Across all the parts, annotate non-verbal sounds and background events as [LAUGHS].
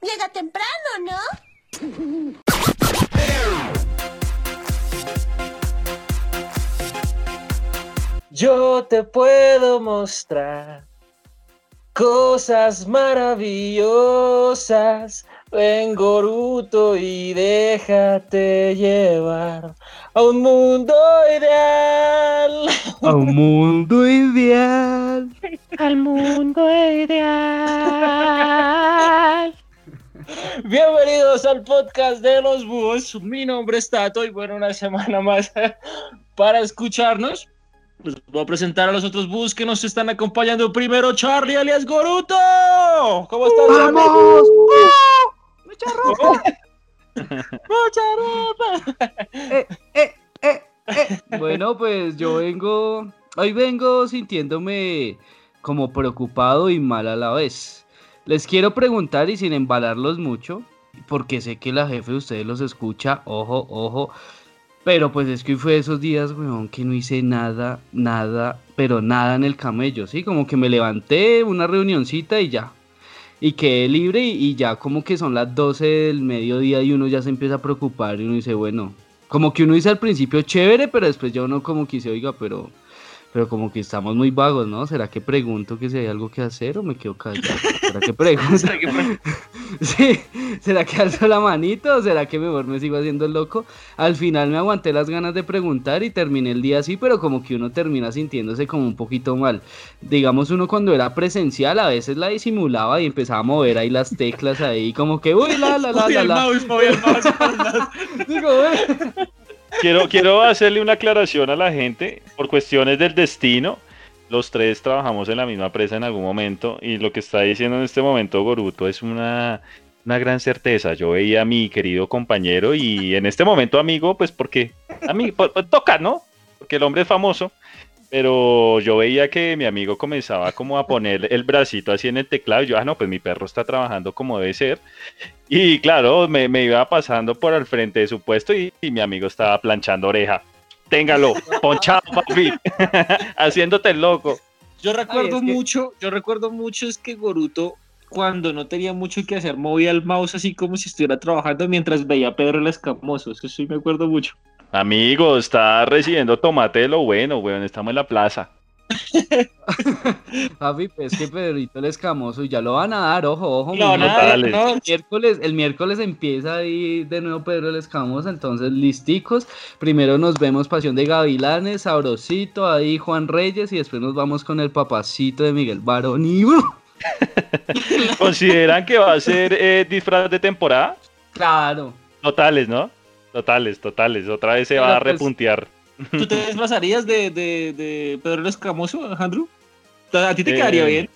Llega temprano, ¿no? Yo te puedo mostrar cosas maravillosas. Ven, Goruto, y déjate llevar a un mundo ideal. A un mundo ideal. Al mundo ideal. Bienvenidos al podcast de los búhos. Mi nombre es Tato y bueno, una semana más [LAUGHS] para escucharnos. Les voy a presentar a los otros búhos que nos están acompañando. Primero, Charlie alias Goruto. ¿Cómo estás, Charlie? ¡Vamos! ¡Mucha ropa! [LAUGHS] ¡Mucha ropa! Eh, eh, eh, eh. Bueno, pues yo vengo, hoy vengo sintiéndome como preocupado y mal a la vez. Les quiero preguntar y sin embalarlos mucho, porque sé que la jefe de ustedes los escucha, ojo, ojo. Pero pues es que hoy fue esos días, weón, que no hice nada, nada, pero nada en el camello, ¿sí? Como que me levanté, una reunioncita y ya. Y quedé libre y, y ya como que son las 12 del mediodía y uno ya se empieza a preocupar y uno dice, bueno, como que uno dice al principio chévere, pero después ya uno como que dice, oiga, pero, pero como que estamos muy vagos, ¿no? ¿Será que pregunto que si hay algo que hacer o me quedo callado? ¿Será que [LAUGHS] pregunto? ¿Será que pre- [LAUGHS] Sí, ¿será que alzo la manito o será que mejor me sigo haciendo el loco? Al final me aguanté las ganas de preguntar y terminé el día así, pero como que uno termina sintiéndose como un poquito mal. Digamos, uno cuando era presencial a veces la disimulaba y empezaba a mover ahí las teclas ahí, como que, uy, la, la, la, la, la. [LAUGHS] Digo, "Uy". Quiero, quiero hacerle una aclaración a la gente. Por cuestiones del destino, los tres trabajamos en la misma presa en algún momento. Y lo que está diciendo en este momento Goruto es una, una gran certeza. Yo veía a mi querido compañero y en este momento amigo, pues porque a mí pues, pues, toca, ¿no? Porque el hombre es famoso. Pero yo veía que mi amigo comenzaba como a poner el bracito así en el teclado. Y yo, ah, no, pues mi perro está trabajando como debe ser. Y claro, me, iba pasando por al frente de su puesto y, y mi amigo estaba planchando oreja. Téngalo, ponchado, papi. [LAUGHS] Haciéndote el loco. Yo recuerdo es que- mucho, yo recuerdo mucho es que Goruto cuando no tenía mucho que hacer movía el mouse así como si estuviera trabajando mientras veía a Pedro el Escamoso. Eso sí me acuerdo mucho. Amigo, está recibiendo tomate de lo bueno, weón. Estamos en la plaza. [LAUGHS] Papi, pues que Pedrito el escamoso y ya lo van a dar, ojo, ojo. No, nada, no, El miércoles, el miércoles empieza ahí de nuevo Pedro el Escamoso, entonces listicos. Primero nos vemos Pasión de Gavilanes, Sabrosito, ahí Juan Reyes y después nos vamos con el papacito de Miguel Barón y. [LAUGHS] ¿Consideran que va a ser eh, disfraz de temporada? Claro. Totales, ¿no? Totales, totales. Otra vez se va a pues- repuntear. ¿Tú te [LAUGHS] desmazarías de, de, de Pedro Escamoso, Alejandro? ¿A ti te quedaría eh, bien?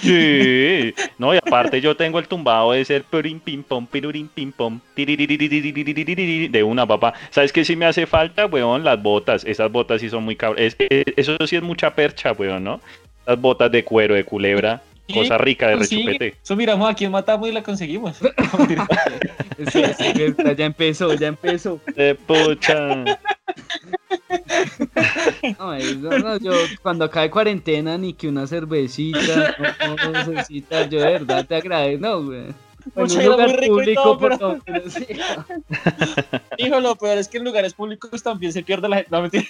Sí. [LAUGHS] No, y aparte yo tengo el tumbado de ser purim pim pom, pirurim pim pom, de una papá. ¿Sabes qué sí me hace falta, weón? Las botas. Esas botas sí son muy cabrones. Es, es, eso sí es mucha percha, weón, ¿no? Las botas de cuero, de culebra cosa rica de Pues rechupete. Eso miramos a quién matamos y la conseguimos. [LAUGHS] Sí, sí, ya empezó, ya empezó. De pucha. No, eso no, yo cuando acabe cuarentena ni que una cervecita, no, no, cervecita, yo de verdad te agradezco, no, güey. En Pucha, un era lugar muy público, todo, por pero-. [LAUGHS] Hijo, lo peor es que en lugares públicos también se pierde la gente. No, mentiras.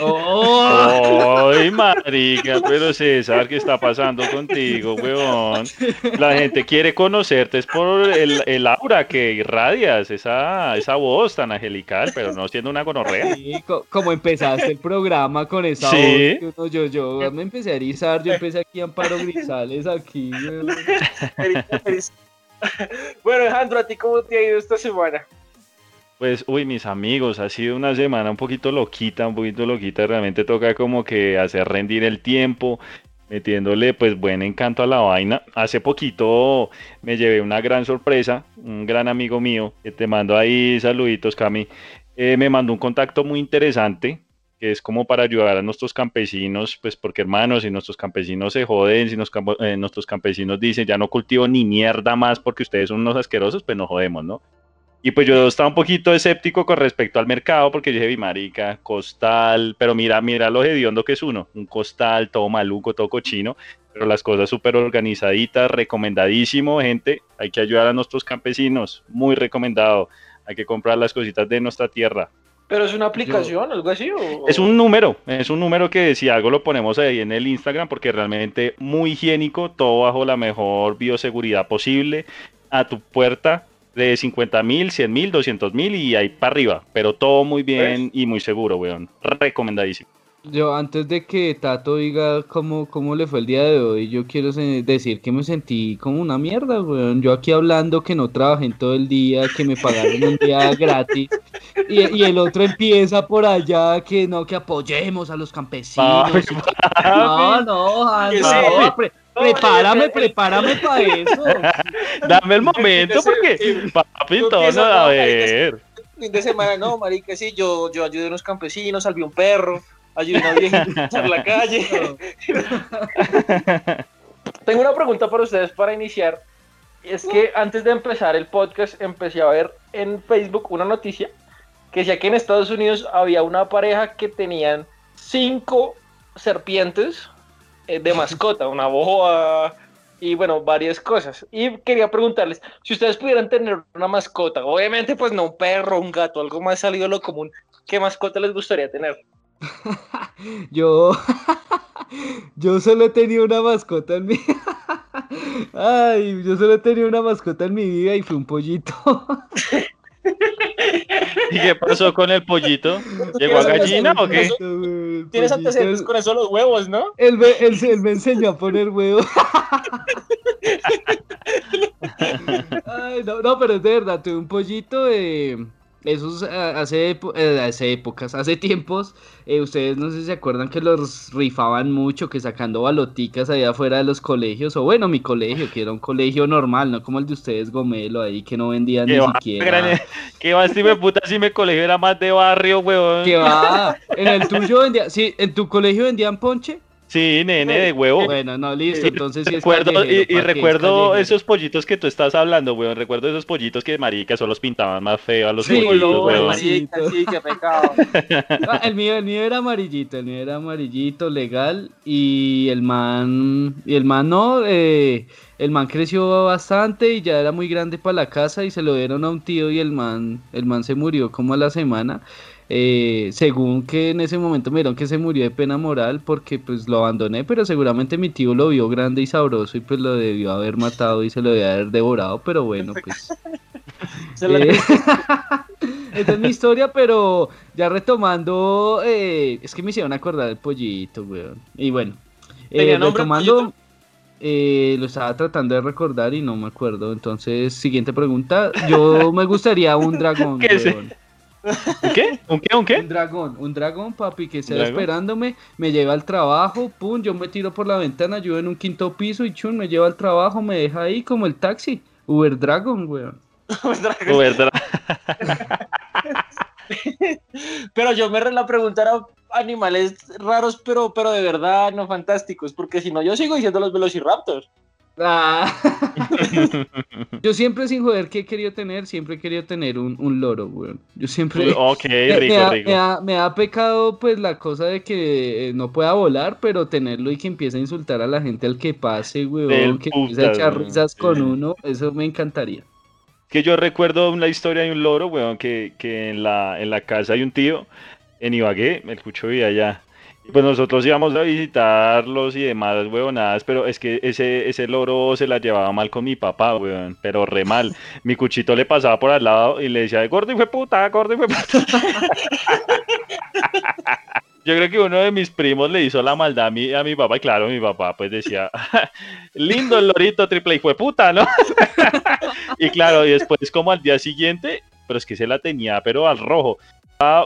Oh, [LAUGHS] Ay, marica, pero César, ¿qué está pasando contigo, weón? La gente quiere conocerte, es por el, el aura que irradias, esa, esa voz tan angelical, pero no siendo una gonorrea. sí, co- como empezaste el programa con esa Sí. voz que uno, yo, yo me empecé a erizar, yo empecé aquí a Amparo Grisales aquí, güey. [LAUGHS] Bueno, Alejandro, ¿a ti cómo te ha ido esta semana? Pues, uy, mis amigos, ha sido una semana un poquito loquita, un poquito loquita, realmente toca como que hacer rendir el tiempo, metiéndole pues buen encanto a la vaina. Hace poquito me llevé una gran sorpresa, un gran amigo mío, que te mando ahí saluditos, Cami, eh, me mandó un contacto muy interesante, es como para ayudar a nuestros campesinos, pues porque hermanos, si nuestros campesinos se joden, si eh, nuestros campesinos dicen ya no cultivo ni mierda más porque ustedes son unos asquerosos, pues nos jodemos, ¿no? Y pues yo estaba un poquito escéptico con respecto al mercado porque dije, "Vi, marica, costal, pero mira, mira lo hediondo que es uno, un costal todo maluco, todo cochino, pero las cosas súper organizaditas, recomendadísimo, gente, hay que ayudar a nuestros campesinos, muy recomendado, hay que comprar las cositas de nuestra tierra. Pero es una aplicación, algo así. O... Es un número, es un número que si algo lo ponemos ahí en el Instagram porque realmente muy higiénico, todo bajo la mejor bioseguridad posible, a tu puerta de 50 mil, 100 mil, 200 mil y ahí para arriba, pero todo muy bien y muy seguro, weón. Recomendadísimo. Yo antes de que Tato diga cómo, cómo le fue el día de hoy, yo quiero decir que me sentí como una mierda, weón. Yo aquí hablando que no trabajé en todo el día, que me pagaron un día [LAUGHS] gratis. Y, y el otro empieza por allá que no, que apoyemos a los campesinos. No, no, Hans, no, pre- No, prepárame, prepárame para [LAUGHS] eso. Dame el momento porque, papi, Tú todo, no, a ver. fin de semana, no, marica, sí, yo, yo ayudé a unos campesinos, salvé un perro, a una viejita a [LAUGHS] cruzar la calle. [LAUGHS] Tengo una pregunta para ustedes para iniciar. Es que antes de empezar el podcast empecé a ver en Facebook una noticia que decía que en Estados Unidos había una pareja que tenían cinco serpientes eh, de mascota, una boa y bueno, varias cosas. Y quería preguntarles, si ustedes pudieran tener una mascota, obviamente pues no un perro, un gato, algo más salido de lo común, ¿qué mascota les gustaría tener? [LAUGHS] Yo, [LAUGHS] yo solo he tenido una mascota en mi [LAUGHS] Ay, yo solo he tenido una mascota en mi vida y fue un pollito. ¿Y qué pasó con el pollito? ¿Llegó a gallina o qué? Tienes antecedentes con eso los huevos, ¿no? Él me, él, él me enseñó a poner huevo. Ay, no, no, pero es de verdad, tuve un pollito de esos ah, hace, eh, hace épocas, hace [LAUGHS] tiempos. eh, ustedes no sé si se acuerdan que los rifaban mucho, que sacando baloticas allá afuera de los colegios, o bueno, mi colegio, que era un colegio normal, no como el de ustedes, Gomelo, ahí que no vendían ni ¿Qué va, siquiera. gran- ¿Qué va, hijo de puta, si mi colegio era más de barrio, weón? ¿Qué va? En el [LAUGHS] tuyo vendían, sí, en tu colegio vendían ponche. Sí, nene, de huevo. Bueno, no, listo, entonces sí es recuerdo, y, callejero, y ¿pa' qué es recuerdo callejero? esos pollitos que tú estás hablando, weón. Recuerdo esos pollitos que marica solo los pintaban más feo a los Sí, pollitos, weón. marica. sí, qué pecado. [LAUGHS] Ah, el mío, el mío era amarillito, el mío era amarillito, legal, y el man, y el man no, eh, el man creció bastante y ya era muy grande para la casa y se lo dieron a un tío y el man, el man se murió como a la semana, eh, según que en ese momento me dijeron que se murió de pena moral porque pues lo abandoné, pero seguramente mi tío lo vio grande y sabroso y pues lo debió haber matado y se lo debió haber devorado, pero bueno, [LAUGHS] pues... [LAUGHS] Eh, [LAUGHS] Esta es mi historia, pero ya retomando, eh, es que me hicieron acordar del pollito, weón. Y bueno, eh, ¿Tenía nombre el retomando, eh, lo estaba tratando de recordar y no me acuerdo. Entonces, siguiente pregunta. Yo me gustaría un dragón, weón. ¿Un qué? ¿Un qué? ¿Un qué? Un dragón, un dragón, papi, que ¿Dragón? esperándome, me lleva al trabajo, pum, yo me tiro por la ventana, yo en un quinto piso y chun, me lleva al trabajo, me deja ahí como el taxi. Uber Dragon, weón. [LAUGHS] ¿Verdad? [LAUGHS] Pero yo me re- la pregunta era animales raros, pero, pero de verdad no fantásticos, porque si no, yo sigo diciendo los velociraptors. Ah. [LAUGHS] [LAUGHS] Yo siempre sin joder que he querido tener, siempre he querido tener un, un loro, weón. Yo siempre... ok, [LAUGHS] me, rico. me da pecado pues la cosa de que eh, no pueda volar, pero tenerlo y que empiece a insultar a la gente al que pase, weón, Del que empiece a echar weón, risas con uno, eso me encantaría. Que yo recuerdo una historia de un loro, weón, que, que en, la, en la casa hay un tío, en Ibagué, el cucho vivía allá. Pues nosotros íbamos a visitarlos y demás, weonadas, pero es que ese, ese loro se la llevaba mal con mi papá, weón, pero re mal. Mi cuchito le pasaba por al lado y le decía, gordo y fue puta, gordo y fue puta. [LAUGHS] Yo creo que uno de mis primos le hizo la maldad a mi, a mi papá, y claro, mi papá pues decía, [LAUGHS] lindo el lorito triple y fue puta, ¿no? [LAUGHS] y claro, y después como al día siguiente, pero es que se la tenía, pero al rojo.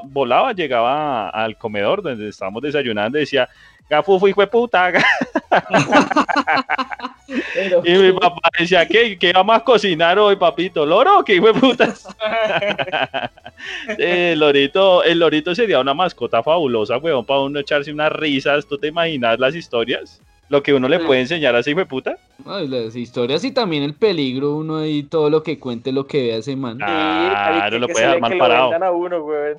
Volaba, llegaba al comedor donde estábamos desayunando y decía, Gafufu, hijo de puta. Pero, Y mi papá decía, ¿qué, qué vamos a cocinar hoy, papito? ¿Loro o qué hijo de putas? [LAUGHS] el, lorito, el lorito sería una mascota fabulosa, weón, para uno echarse unas risas. ¿Tú te imaginas las historias? Lo que uno le puede enseñar a ese hijo de puta. Ay, las historias y también el peligro, uno ahí todo lo que cuente, lo que vea ese man. Claro, lo que puede lo parado. vendan a uno, güey.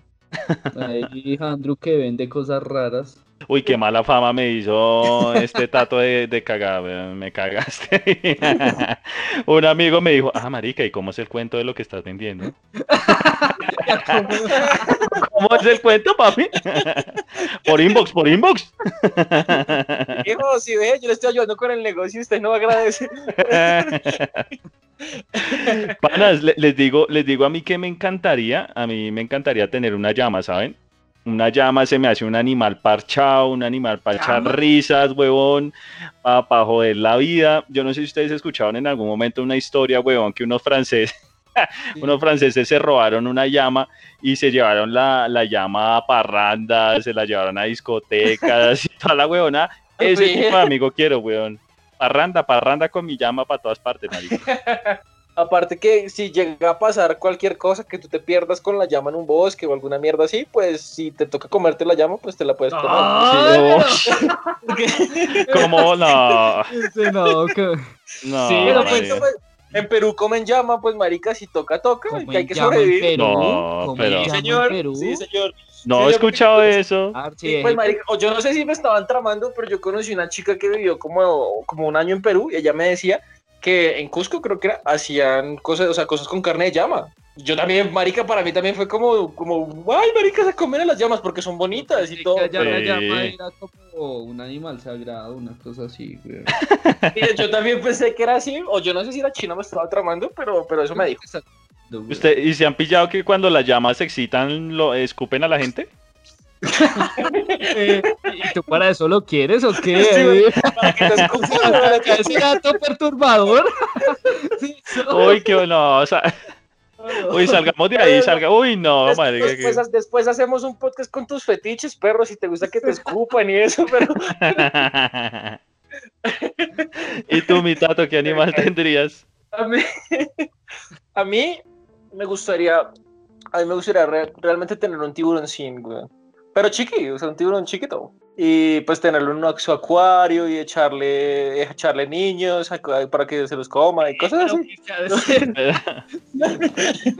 Ahí Andrew que vende cosas raras. Uy, qué mala fama me hizo este tato de, de cagar, me cagaste. [LAUGHS] Un amigo me dijo, ah, marica, ¿y cómo es el cuento de lo que estás vendiendo? [LAUGHS] ¿Cómo es el cuento, papi? [LAUGHS] por inbox, por inbox. Hijo, si ve, yo le estoy ayudando con el negocio y usted no agradece. Panas, le- les digo, les digo a mí que me encantaría, a mí me encantaría tener una llama, ¿saben? Una llama se me hace un animal parchado, un animal ¿Llama? risas, huevón, para joder la vida. Yo no sé si ustedes escucharon en algún momento una historia, huevón, que unos franceses, [LAUGHS] unos franceses se robaron una llama y se llevaron la, la llama a parrandas, se la llevaron a discotecas y toda la huevona. [LAUGHS] Ese tipo de amigo quiero, huevón. Parranda, parranda con mi llama para todas partes, marica. [LAUGHS] Aparte que si llega a pasar cualquier cosa que tú te pierdas con la llama en un bosque o alguna mierda así, pues si te toca comerte la llama, pues te la puedes comer. Ay, Sí, [LAUGHS] ¿Cómo [LAUGHS] no? Ese no, No, Sí, Pero hombre. pues, pues, en Perú comen llama, pues marica, si toca, toca, que hay que sobrevivir. Perú, No, pero- Sí, señor. Perú. Sí, señor. no he escuchado eso. Sí, pues, marica, o yo no sé si me estaban tramando, pero yo conocí una chica que vivió como, como un año en Perú y ella me decía que en Cusco creo que era, hacían cosas, o sea, cosas con carne de llama. Yo también, marica, para mí también fue como, como, ay, marica, se comen a las llamas porque son bonitas y todo. la Sí. llama era como un animal sagrado, una cosa así, güey. [LAUGHS] Yo también pensé que era así, o yo no sé si la china me estaba tramando, pero, pero eso me dijo. ¿Usted, ¿Y se han pillado que cuando las llamas se excitan, lo escupen a la gente? [LAUGHS] Eh, ¿Y tú para eso lo quieres o qué? Sí, güey. Para que te escuchen, Para que ese gato perturbador. [LAUGHS] Sí. Uy, qué no, o sea, [LAUGHS] uy, salgamos de ahí, salga. Uy, no, después, que- después hacemos un podcast con tus fetiches, perro, si te gusta que te escupan y eso, pero ¿Y tú, mi tato, qué animal tendrías? a mí, a mí me gustaría, a mí me gustaría re- realmente tener un tiburón sin, güey. Pero chiqui, o sea, un tiburón chiquito. Y pues tenerlo en un su acuario y echarle, echarle niños para que se los coma y cosas así.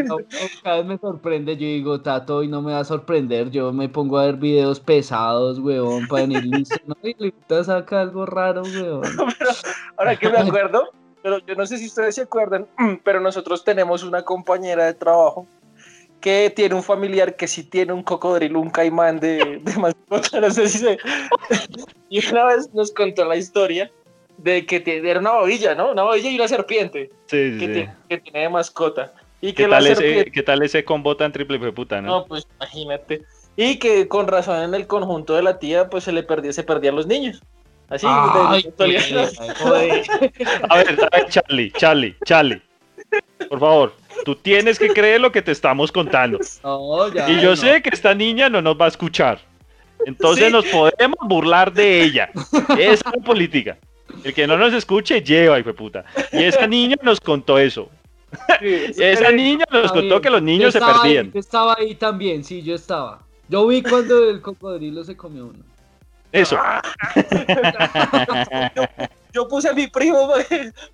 No, Cada vez me sorprende, yo digo, Tato, hoy no me va a sorprender, yo me pongo a ver videos pesados, weón, para venir listo, ¿no? Y ahorita saca algo raro, weón. [LAUGHS] Pero ahora que me acuerdo, pero yo no sé si ustedes se acuerdan, [CLEARS THROAT] pero nosotros tenemos una compañera de trabajo que tiene un familiar que sí tiene un cocodrilo, un caimán de, de mascota, no sé si se... [LAUGHS] Y una vez nos contó la historia de que tiene- era una babilla, ¿no? Una babilla y una serpiente Sí, sí, que, sí. tiene, que tiene de mascota. Y que ¿Qué la tal, ese, serpiente... ¿Qué tal ese combo tan triple de puta, no? No, pues imagínate. Y que con razón en el conjunto de la tía, pues se le perdía, se perdían los niños. Así, de- Ay, de. [LAUGHS] A ver, a ver, Charlie, Charlie, Charlie. Por favor, tú tienes que creer lo que te estamos contando. No, ya, Y yo no. sé que esta niña no nos va a escuchar. Entonces Sí. nos podemos burlar de ella. Esa es la política. El que no nos escuche, lleva, hijo de puta. Y esa niña nos contó eso. Sí, [LAUGHS] Esa niña nos contó bien. que los niños se ahí, perdían. yo estaba ahí también, sí, yo estaba. Yo vi cuando el cocodrilo se comió uno. Eso. [LAUGHS] Yo puse a mi primo. güey.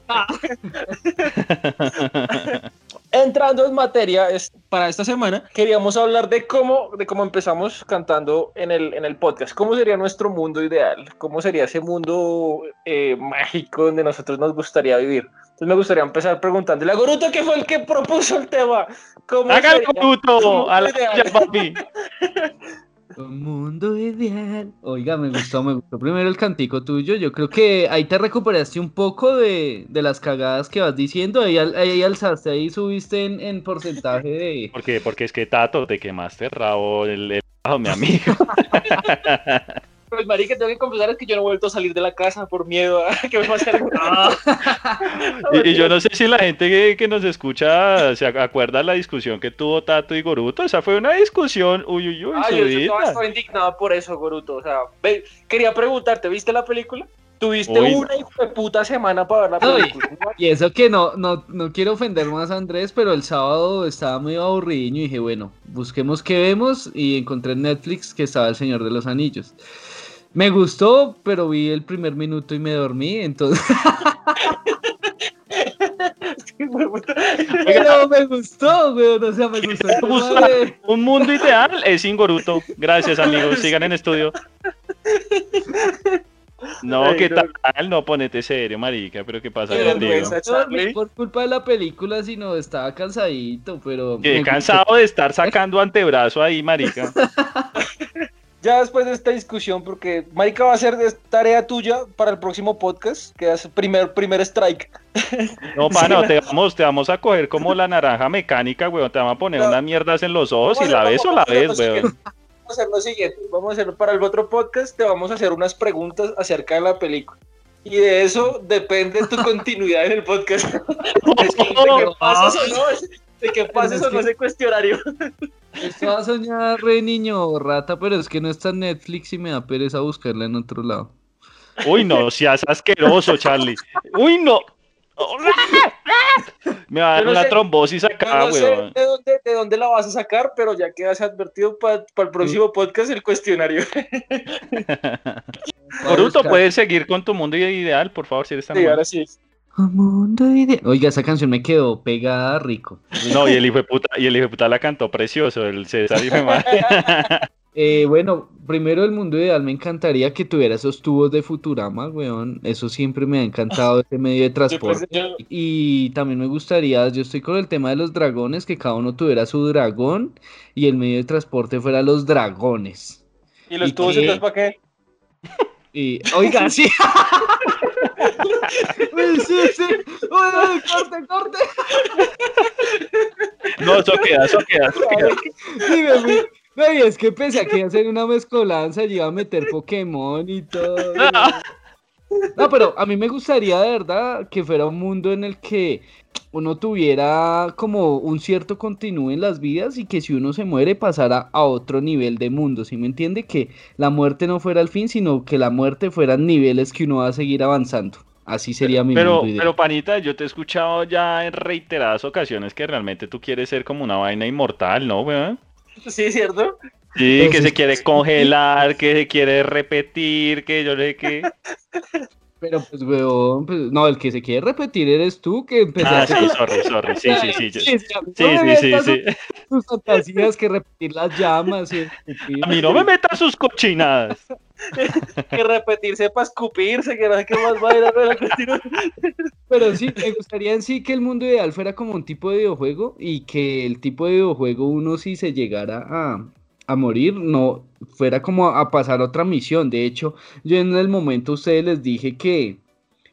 [LAUGHS] Entrando en materia es, para esta semana, queríamos hablar de cómo, de cómo empezamos cantando en el, en el podcast. ¿Cómo sería nuestro mundo ideal? ¿Cómo sería ese mundo eh, mágico donde nosotros nos gustaría vivir? Entonces me gustaría empezar preguntándole a Goruto, que fue el que propuso el tema. ¿Cómo ¡Hágalo, sería puto! tu ¡A la mundo ideal? ya, papi! [LAUGHS] Un mundo ideal. Oiga, me gustó, me gustó primero el cantico tuyo. Yo creo que ahí te recuperaste un poco de, de las cagadas que vas diciendo. Ahí, ahí alzaste, ahí subiste en, en porcentaje de. [LAUGHS] ¿Por qué? Porque es que Tato, te quemaste el rabo, el, el mi amigo. [LAUGHS] Pues, marica, tengo que confesar es que yo no he vuelto a salir de la casa por miedo a [LAUGHS] que me pase algo. [LAUGHS] Y, y yo no sé si la gente que, que nos escucha se ac- acuerda la discusión que tuvo Tato y Goruto. Esa fue una discusión, uy, uy, uy, Ah, yo, estaba, estaba indignado por eso, Goruto. O sea, ve, quería preguntarte, ¿viste la película? Tuviste Uy, una hijo de puta semana para ver la película. Y eso que no, no, no quiero ofender más a Andrés, pero el sábado estaba muy aburrido y dije, bueno, busquemos qué vemos y encontré en Netflix que estaba El Señor de los Anillos. Me gustó, pero vi el primer minuto y me dormí, entonces. [LAUGHS] pero me gustó, weón. O sea, me gustó. el tema de- Un mundo ideal es sin Goruto. Gracias, amigos. Sigan en estudio. No, Ay, ¿qué no. tal? No, ponete serio, marica. Pero ¿qué pasa Qué contigo? No por culpa de la película, sino estaba cansadito, pero. Qué gustó. cansado de estar sacando antebrazo ahí, marica. [LAUGHS] Ya después de esta discusión, porque Marica va a ser tarea tuya para el próximo podcast, que es primer, primer strike. No, [LAUGHS] pana, te vamos, te vamos a coger como la naranja mecánica, weón. Te vamos a poner No. unas mierdas en los ojos y Vamos la ves o la ves, weón. siguiente. Vamos a hacer lo siguiente, vamos a hacer para el otro podcast, te vamos a hacer unas preguntas acerca de la película. Y de eso depende tu continuidad en el podcast. [LAUGHS] de que [LAUGHS] pases o no, de que [LAUGHS] pases o no ese cuestionario. Esto va a soñar re niño rata, pero es que no está en Netflix y me da pereza buscarla en otro lado. Uy, no, [LAUGHS] seas asqueroso, Charlie. Uy, no. Me va a dar no una sé- trombosis acá, no sé weón. de dónde, de dónde la vas a sacar, pero ya quedas advertido para el próximo podcast el cuestionario. [LAUGHS] Boruto, puedes seguir con tu mundo ideal, por favor, si eres tan Sí, amable. ahora sí. Oiga, esa canción me quedó pegada rico. No, y el hijo de puta, y el hijo de puta la cantó precioso, el César madre. [LAUGHS] Eh, bueno, primero el mundo ideal me encantaría que tuviera esos tubos de Futurama, weón. Eso siempre me ha encantado ese medio de [LAUGHS] Yo, pues, transporte. yo- Y también me gustaría, yo estoy con el tema de los dragones, que cada uno tuviera su dragón y el medio de transporte fuera los dragones. ¿Y los ¿Y tubos entonces para qué? [LAUGHS] Y, oiga, sí. [LAUGHS] Sí, sí. Uy, corte, corte. No, eso queda, eso queda, eso queda. No, y es que pensé que iba a hacer una mezcolanza y iba a meter Pokémon y todo. [LAUGHS] No, pero a mí me gustaría de verdad que fuera un mundo en el que uno tuviera como un cierto continúo en las vidas y que si uno se muere pasara a otro nivel de mundo, ¿sí me entiende? Que la muerte no fuera el fin, sino que la muerte fueran niveles que uno va a seguir avanzando. Así sería mi Pero, mundo ideal. pero panita, yo te he escuchado ya en reiteradas ocasiones que realmente tú quieres ser como una vaina inmortal, ¿no, weón? Sí, ¿cierto? Sí, que se quiere congelar, que se quiere repetir, que yo sé que... [LAUGHS] Pero pues, weón, pues, no, el que se quiere repetir eres tú que Ah, empezaste sí, sorry, sorry, sí, sí, sí. yo- [LAUGHS] Sí, Sí, sí, sí, sí, sí. tus fantasías que repetir las llamas y escupir. A mí no me metas sus cochinadas. [LAUGHS] Que repetirse para escupirse, que no sé qué más va a ir a ver. Pero sí, me gustaría en sí que el mundo ideal fuera como un tipo de videojuego y que el tipo de videojuego uno si se llegara a, a morir, no fuera como a pasar otra misión. De hecho, yo en el momento ustedes les dije que,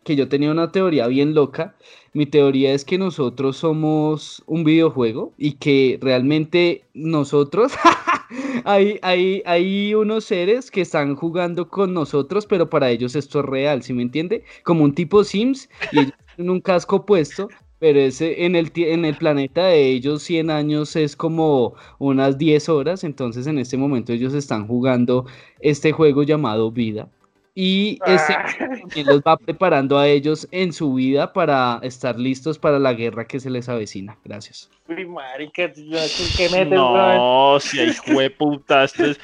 que yo tenía una teoría bien loca. Mi teoría es que nosotros somos un videojuego y que realmente nosotros, [LAUGHS] hay, hay, hay unos seres que están jugando con nosotros, pero para ellos esto es real, ¿sí me entiende? Como un tipo Sims y ellos tienen un casco puesto, pero ese, en, el, en el planeta de ellos 100 años es como unas 10 horas, entonces en este momento ellos están jugando este juego llamado vida. Y este Ah. también los va preparando a ellos en su vida para estar listos para la guerra que se les avecina. Gracias. Uy, marica, ¿tú ¿qué metes? No, si hay puta, este,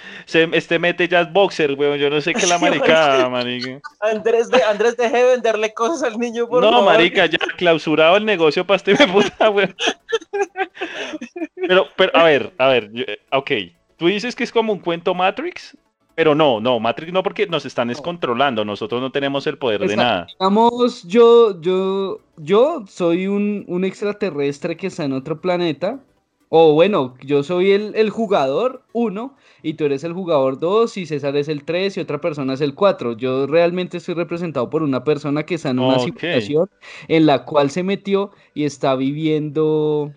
este mete ya es boxer, weón. Yo no sé qué la [LAUGHS] maricada, marica. Andrés, de, Andrés, deje de venderle cosas al niño, por No, favor. marica, ya clausurado el negocio para este [LAUGHS] puta, weón. Pero, pero, a ver, a ver, yo- ok. Tú dices que es como un cuento Matrix, pero no, no, Matrix no porque nos están descontrolando. Nosotros no tenemos el poder de nada. Digamos, yo, yo, yo soy un, un extraterrestre que está en otro planeta. O bueno, yo soy el, el jugador 1 y tú eres el jugador 2 y César es el 3 y otra persona es el 4. Yo realmente estoy representado por una persona que está en una Ok. simulación en la cual se metió y está viviendo,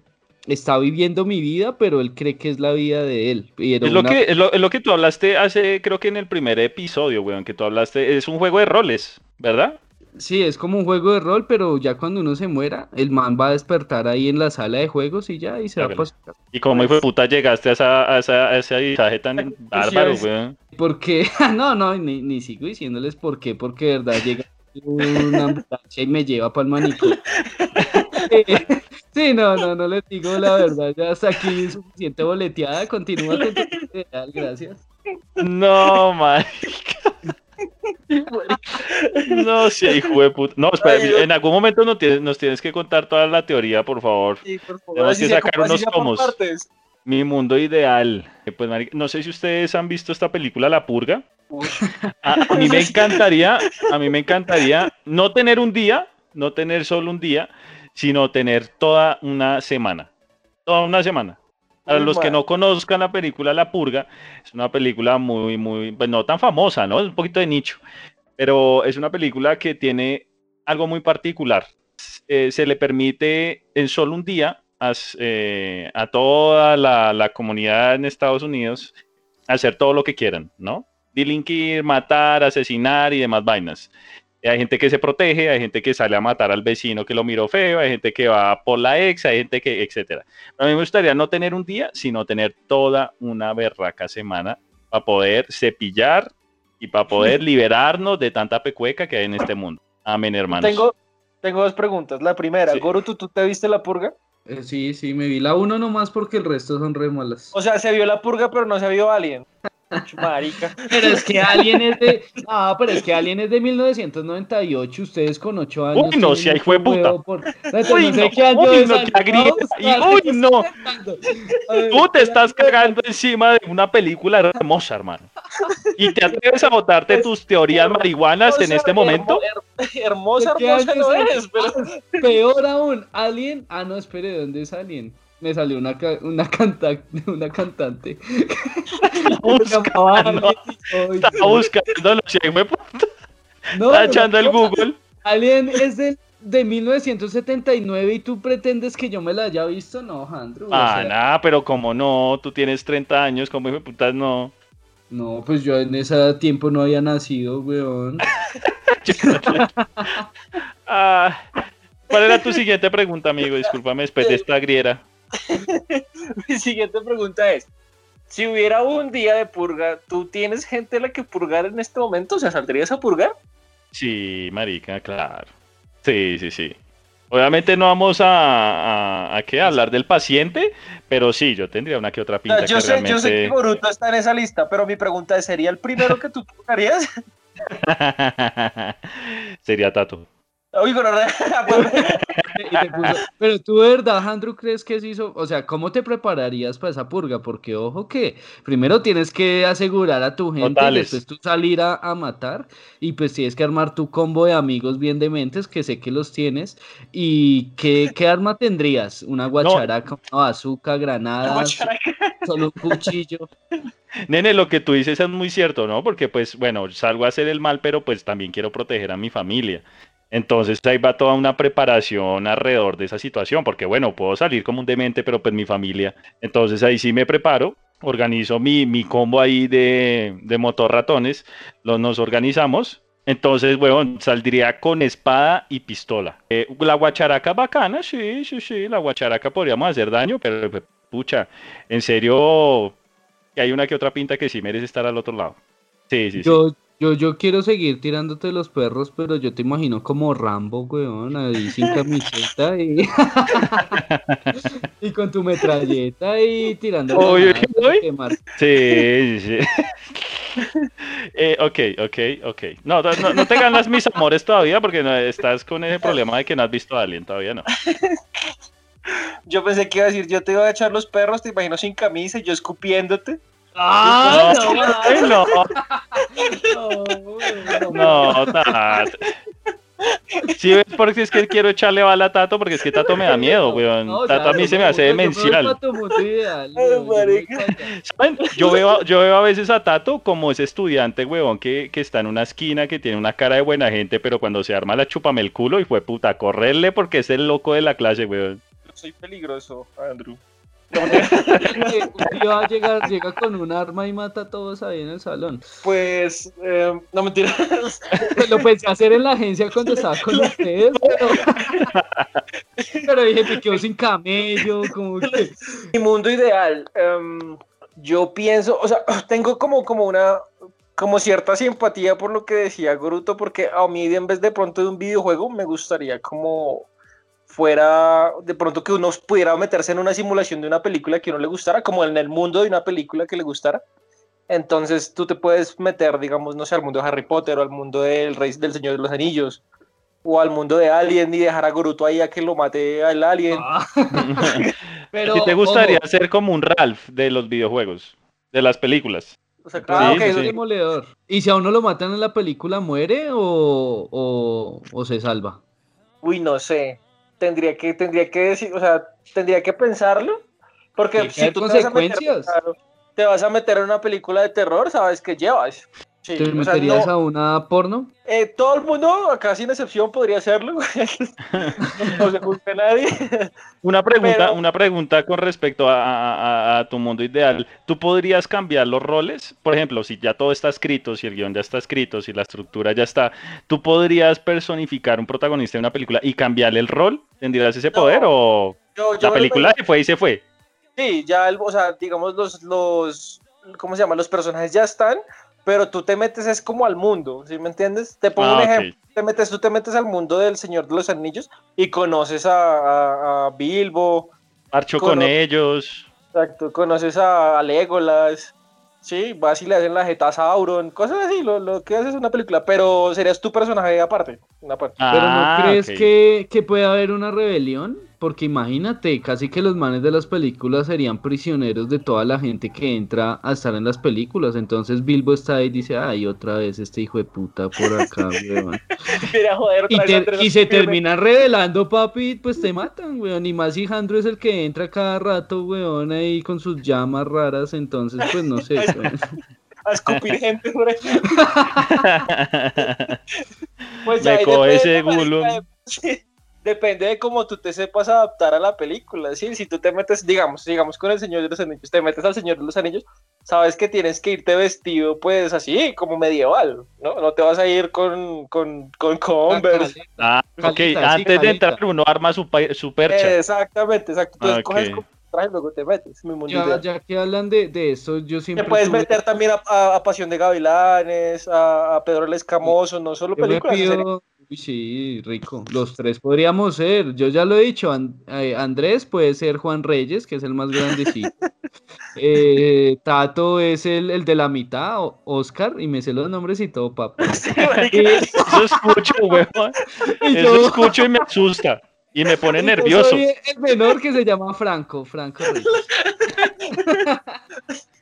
está viviendo mi vida, pero él cree que es la vida de él. Y Es lo, una- que, es, lo, es lo que tú hablaste hace, creo que en el primer episodio, weón, que tú hablaste, es un juego de roles, ¿verdad? Sí, es como un juego de rol, pero ya cuando uno se muera, el man va a despertar ahí en la sala de juegos y ya, y se va su casa. Y como hijo de puta llegaste a, esa, a, esa, a ese avisaje tan [LAUGHS] bárbaro, weón. Porque, [LAUGHS] no, no, ni, ni sigo diciéndoles por qué, porque de verdad llega una ambulancia y me lleva para el manicomio. Sí, no, no, no les digo la verdad, ya hasta aquí suficiente boleteada, continúa con tu ideal, gracias. No, man. No, sí, hijo de puta. No, espera, en algún momento nos tienes, nos tienes que contar toda la teoría, por favor. Sí, por favor, Tenemos que sacar unos tomos. Mi mundo ideal. Eh, Pues, no sé si ustedes han visto esta película La Purga. A, a mí me encantaría, a mí me encantaría no tener un día, no tener solo un día, sino tener toda una semana. Toda una semana. Para Muy los que no conozcan la película La Purga, es una película muy, muy, pues no tan famosa, ¿no? Es un poquito de nicho, pero es una película que tiene algo muy particular. Eh, se le permite en solo un día a, eh, a toda la, la comunidad en Estados Unidos hacer todo lo que quieran, ¿no? Delinquir, matar, asesinar y demás vainas. Hay gente que se protege, hay gente que sale a matar al vecino que lo miró feo, hay gente que va por la ex, hay gente que, etcétera. A mí me gustaría no tener un día, sino tener toda una berraca semana para poder cepillar y para poder [LAUGHS] liberarnos de tanta pecueca que hay en este mundo. Amén, hermanos. Tengo, tengo dos preguntas. La primera, Sí. Goro, ¿tú, ¿tú te viste la purga? Eh, sí, sí, me vi la uno nomás porque el resto son re malas. O sea, se vio la purga, pero no se vio Alien. Marica. Pero es que Alien es de. Ah, pero es que Alien es de 1998. Ustedes con 8 años. Uy, no, si hay jueputa. huevo por- Entonces, Uy, no sé qué año uy, no, y- uy, ¿qué no. ver, Tú te estás cagando encima de una película hermosa, hermano. Y te atreves a botarte tus teorías marihuanas en este momento. hermo- her- hermosa, ¿De qué hermosa no pero... [LAUGHS] Peor aún, Alien. Ah, no, espere, ¿de dónde es Alien? Me salió una, ca- una, canta- [LAUGHS] una cantante. [LAUGHS] Buscando, estaba buscando no, está echando el. Google. Alien es de, de 1979 y tú pretendes que yo me la haya visto, no, Andrew. o Ah, sea, nada, pero como no, tú tienes 30 años, como hijo de putas no. No, pues yo en ese tiempo no había nacido, weón. [LAUGHS] Ah, ¿Cuál era tu siguiente pregunta, amigo? Discúlpame después de esta griera. [LAUGHS] Mi siguiente pregunta es, si hubiera un día de purga, ¿tú tienes gente a la que purgar en este momento? O sea, ¿saldrías a purgar? Sí, marica, claro. Sí, sí, sí. Obviamente no vamos a, a, a qué, a hablar del paciente, pero sí, yo tendría una que otra pinta yo, que sé, yo sé que. Boruto está en esa lista, pero mi pregunta es, ¿sería el primero que tú purgarías? [LAUGHS] Sería Tato. Uy, pero... [LAUGHS] Y te puso- Pero tú de verdad, Andrew, crees que se hizo, o sea, ¿cómo te prepararías para esa purga? Porque ojo que primero tienes que asegurar a tu gente, y Totales. después tú salir a, a matar y pues tienes que armar tu combo de amigos bien dementes, que sé que los tienes. ¿Y qué, qué arma tendrías? ¿Una guacharaca, una bazooka, granadas, solo un cuchillo? Nene, lo que tú dices es muy cierto, ¿no? Porque pues, bueno, salgo a hacer el mal, pero pues también quiero proteger a mi familia. Entonces ahí va toda una preparación alrededor de esa situación, porque bueno, puedo salir como un demente, pero pues mi familia. Entonces ahí sí me preparo, organizo mi, mi combo ahí de, de motor ratones, los, nos organizamos. Entonces, bueno, saldría con espada y pistola. Eh, la guacharaca bacana, sí, sí, sí, la guacharaca podríamos hacer daño, pero pues, pucha, en serio, hay una que otra pinta que sí merece estar al otro lado. Sí, sí. Yo, yo, quiero seguir tirándote los perros, pero yo te imagino como Rambo, weón, ahí sin camiseta y, [LAUGHS] y con tu metralleta y tirando. Oye, sí, sí. [LAUGHS] Eh, ok, ok, ok. No, no, no te ganas mis amores todavía porque no, estás con ese problema de que no has visto a alguien todavía, no. [LAUGHS] Yo pensé que iba a decir, yo te iba a echar los perros, te imagino sin camisa y yo escupiéndote. ¡Ah! no, no, no, weón, no, Tato. Sí, ves, porque es que quiero echarle bala a Tato porque es que Tato me da miedo, weón. No, Tato a mí yo se me hace yo demencial. weón, yo. Yo veo, a- yo veo a veces a Tato como ese estudiante, huevón, que, que está en una esquina, que tiene una cara de buena gente, pero cuando se arma la chúpame el culo y fue puta, correrle porque es el loco de la clase, huevón. Soy peligroso, Andrew. Llega, llega con un arma y mata a todos ahí en el salón. Pues, eh, no mentiras. Lo pensé hacer en la agencia cuando estaba con ustedes, pero, pero dije, me quedo sin camello, como que... Mi mundo ideal. em, yo pienso, o sea, [CLEARS THROAT] tengo como, como una, como cierta simpatía por lo que decía Gruto, porque a mí en vez de pronto de un videojuego me gustaría como fuera de pronto que uno pudiera meterse en una simulación de una película que a uno le gustara, como en el mundo de una película que le gustara. Entonces tú te puedes meter, digamos, no sé, al mundo de Harry Potter o al mundo del Rey del Señor de los Anillos o al mundo de Alien y dejar a Goruto ahí a que lo mate al Alien. Ah. [LAUGHS] ¿A ti te gustaría ojo, ser como un Ralph de los videojuegos, de las películas? O sea, Sí, ah, sí, es sí. demoledor. ¿Y si a uno lo matan en la película, muere o, o, o se salva? Uy, no sé. Tendría que, tendría que decir, o sea, tendría que pensarlo. Porque si tú te vas, a meter, consecuencias. claro, te vas a meter en una película de terror, sabes que llevas. Sí, ¿Te o sea, meterías no- a una porno? eh, todo el mundo, acá sin excepción, podría hacerlo. [LAUGHS] no se juzga a nadie. Una pregunta, Pero- una pregunta con respecto a, a- a- a tu mundo ideal. ¿Tú podrías cambiar los roles? Por ejemplo, si ya todo está escrito, si el guion ya está escrito, si la estructura ya está, ¿tú podrías personificar un protagonista de una película y cambiarle el rol? ¿Tendrías ese No, poder o Yo- yo la película se fue y se fue? Sí, ya, el- o sea, digamos, los, los, ¿cómo se llama? Los personajes ya están, pero tú te metes es como al mundo, ¿sí me entiendes? Te pongo Ah, un ok. ejemplo, te metes, tú te metes al mundo del Señor de los Anillos y conoces a, a- a Bilbo, Marcho con ellos. exacto, conoces a, a Legolas, sí, vas y le hacen la jeta a Sauron, cosas así, lo, lo que haces es una película, pero serías tu personaje aparte, una parte. ¿Pero Ah, no crees que, que puede haber una rebelión? Porque imagínate, casi que los manes de las películas serían prisioneros de toda la gente que entra a estar en las películas. Entonces Bilbo está ahí y dice, ay, otra vez este hijo de puta por acá, [LAUGHS] weón. Mira, joder, Y, otra te- y se terminan revelando, papi, pues te matan, weón. Y más si Jandro es el que entra cada rato, weón, ahí con sus llamas raras. Entonces, pues no sé, [LAUGHS] weón. [LAUGHS] a escupir gente por ahí. Pues Me coge ese gulo. de- sí, Depende de cómo tú te sepas adaptar a la película, ¿sí? Si tú te metes, digamos, digamos con el Señor de los Anillos, te metes al Señor de los Anillos, sabes que tienes que irte vestido, pues, así, como medieval, ¿no? No te vas a ir con, con, con Converse. Ah, ok, antes de entrar uno arma su, pa- su percha. Exactamente, exacto. Entonces Ok. coges como traje luego te metes. Ya, ya que hablan de, de esto, yo siempre Te puedes tuve- meter también a, a- a Pasión de Gavilanes, a, a Pedro el Escamoso, no solo Yo películas. pido- Uy, sí, rico. Los tres podríamos ser. Yo ya lo he dicho. Eh, Andrés puede ser Juan Reyes, que es el más grandecito. [LAUGHS] Eh, Tato es el, el de la mitad, o- Oscar, y me sé los nombres y todo, papá. [LAUGHS] Eso [LAUGHS] escucho, weón. Y Eso yo- escucho y me asusta. [LAUGHS] Y me pone nervioso. soy el menor que se llama Franco, Franco Reyes. [LAUGHS]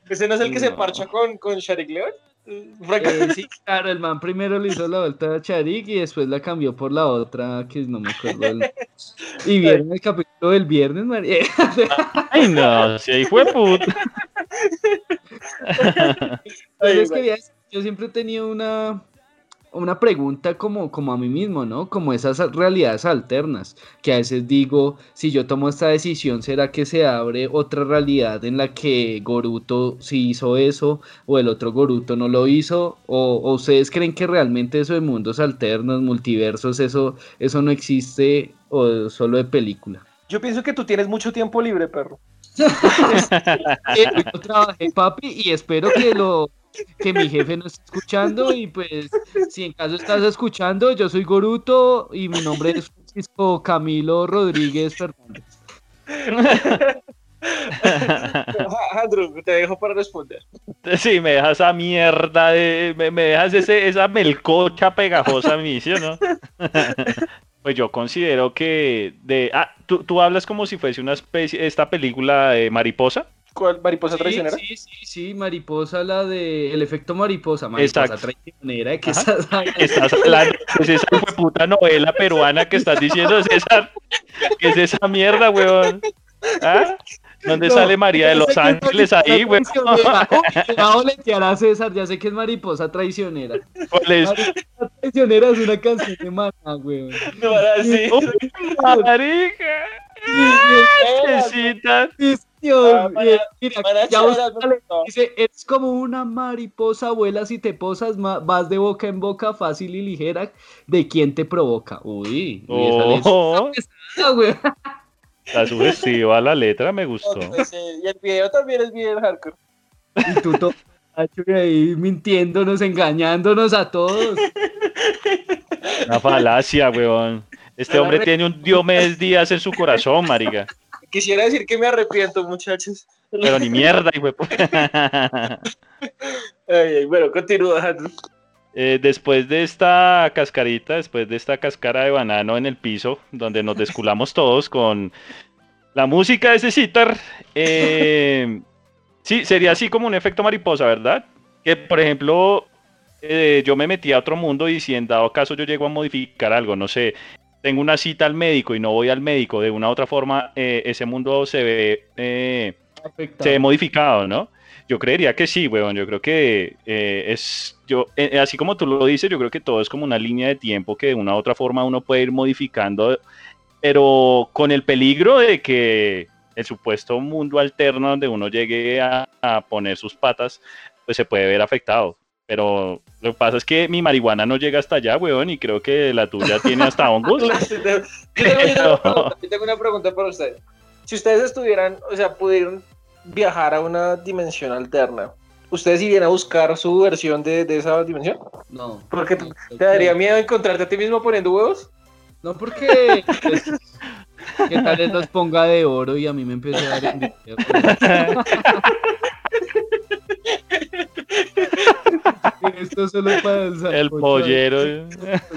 ¿Ese no es el que se parcha con, con Sharik León? Eh, [LAUGHS] sí, claro, el man primero le hizo la vuelta a Charik y después la cambió por la otra, que no me acuerdo. el- Y vieron el capítulo del viernes, María. Ay, no, si puta. Entonces, quería decir, yo siempre he tenido una, una pregunta como, como a mí mismo, ¿no? Como esas realidades alternas, que a veces digo, si yo tomo esta decisión, ¿será que se abre otra realidad en la que Goruto sí hizo eso o el otro Goruto no lo hizo? ¿O, o ustedes creen que realmente eso de mundos alternos, multiversos, eso, eso no existe o solo de película? Yo pienso que tú tienes mucho tiempo libre, perro. [LAUGHS] Eh, yo trabajé, papi, y espero que lo que mi jefe no esté escuchando y pues si en caso estás escuchando, yo soy Goruto y mi nombre es Francisco Camilo Rodríguez Fernández. Andrew, te dejo para responder. Sí, me dejas esa mierda de. Me, me dejas ese, esa melcocha pegajosa a mí, ¿sí o no? [LAUGHS] Pues yo considero que de. Ah, ¿tú, tú hablas como si fuese una especie. Esta película de mariposa. ¿Cuál mariposa Sí, traicionera? sí, sí, sí, mariposa, la de el efecto mariposa, mariposa Exacto. traicionera, ¿de qué Ajá. estás hablando? Estás hablando. ¿Qué es esa puta novela peruana que estás diciendo, César? ¿Qué es esa mierda, weón? ¿Ah? ¿Dónde No, sale María de los que Ángeles ahí, me va a boletear a César, ya sé que es mariposa traicionera. ¿Cuál es? Mariposa traicionera es una canción de weón. No, ahora sí. Uy, marica. Necesitas. Dios, Ah, para- mira, ya dice, es como una mariposa, vuelas y te posas, vas de boca en boca, fácil y ligera, ¿de quién te provoca? Uy, uy, esa letra Oh, está [LAUGHS] sugestiva la letra, me gustó. Sí, Y el video también es bien hardcore. Y tú todo ahí mintiéndonos, engañándonos a todos. Una falacia, weón. Este hombre tiene un Diomedes Díaz en su corazón, marica. Quisiera decir que me arrepiento, muchachos. Pero ni mierda, hijo [LAUGHS] bueno, continúa. Eh, después de esta cascarita, después de esta cascara de banano en el piso, donde nos desculamos todos con la música de ese sitar, eh, sí, sería así como un efecto mariposa, ¿verdad? Que, por ejemplo, eh, yo me metí a otro mundo y si en dado caso yo llego a modificar algo, no sé, tengo una cita al médico y no voy al médico de una u otra forma, eh, ese mundo se ve, eh, se ve modificado, ¿no? Yo creería que sí, weón. Yo creo que eh, es, yo, eh, así como tú lo dices, yo creo que todo es como una línea de tiempo que de una u otra forma uno puede ir modificando, pero con el peligro de que el supuesto mundo alterno donde uno llegue a, a poner sus patas, pues se puede ver afectado. Pero lo que pasa es que mi marihuana no llega hasta allá, weón, y creo que la tuya tiene hasta [LAUGHS] hongos. Yo tengo, yo tengo una pregunta, yo tengo una pregunta para ustedes. Si ustedes estuvieran, o sea, pudieran viajar a una dimensión alterna, ¿ustedes irían a buscar su versión de, de esa dimensión? No. Porque te, te daría miedo encontrarte a ti mismo poniendo huevos. No, porque. pues, ¿Qué tal los ponga de oro y a mí me empiece a dar envidia? [LAUGHS] Esto solo para el, El pollero.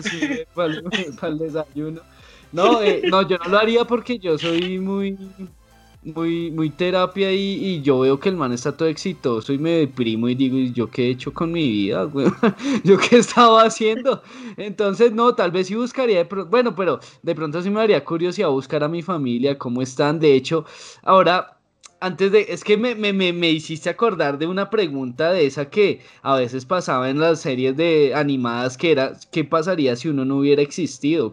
sí, para, el, para el desayuno. No, eh, no, yo no lo haría porque yo soy muy, muy, muy terapia y, y yo veo que el man está todo exitoso y me deprimo y digo, ¿y yo qué he hecho con mi vida? [LAUGHS] ¿Yo qué estaba haciendo? Entonces, no, tal vez sí buscaría, bueno, pero de pronto sí me daría curiosidad buscar a mi familia, cómo están. De hecho, ahora, antes de, es que me, me, me, me hiciste acordar de una pregunta de esa que a veces pasaba en las series de animadas, que era, ¿qué pasaría si uno no hubiera existido?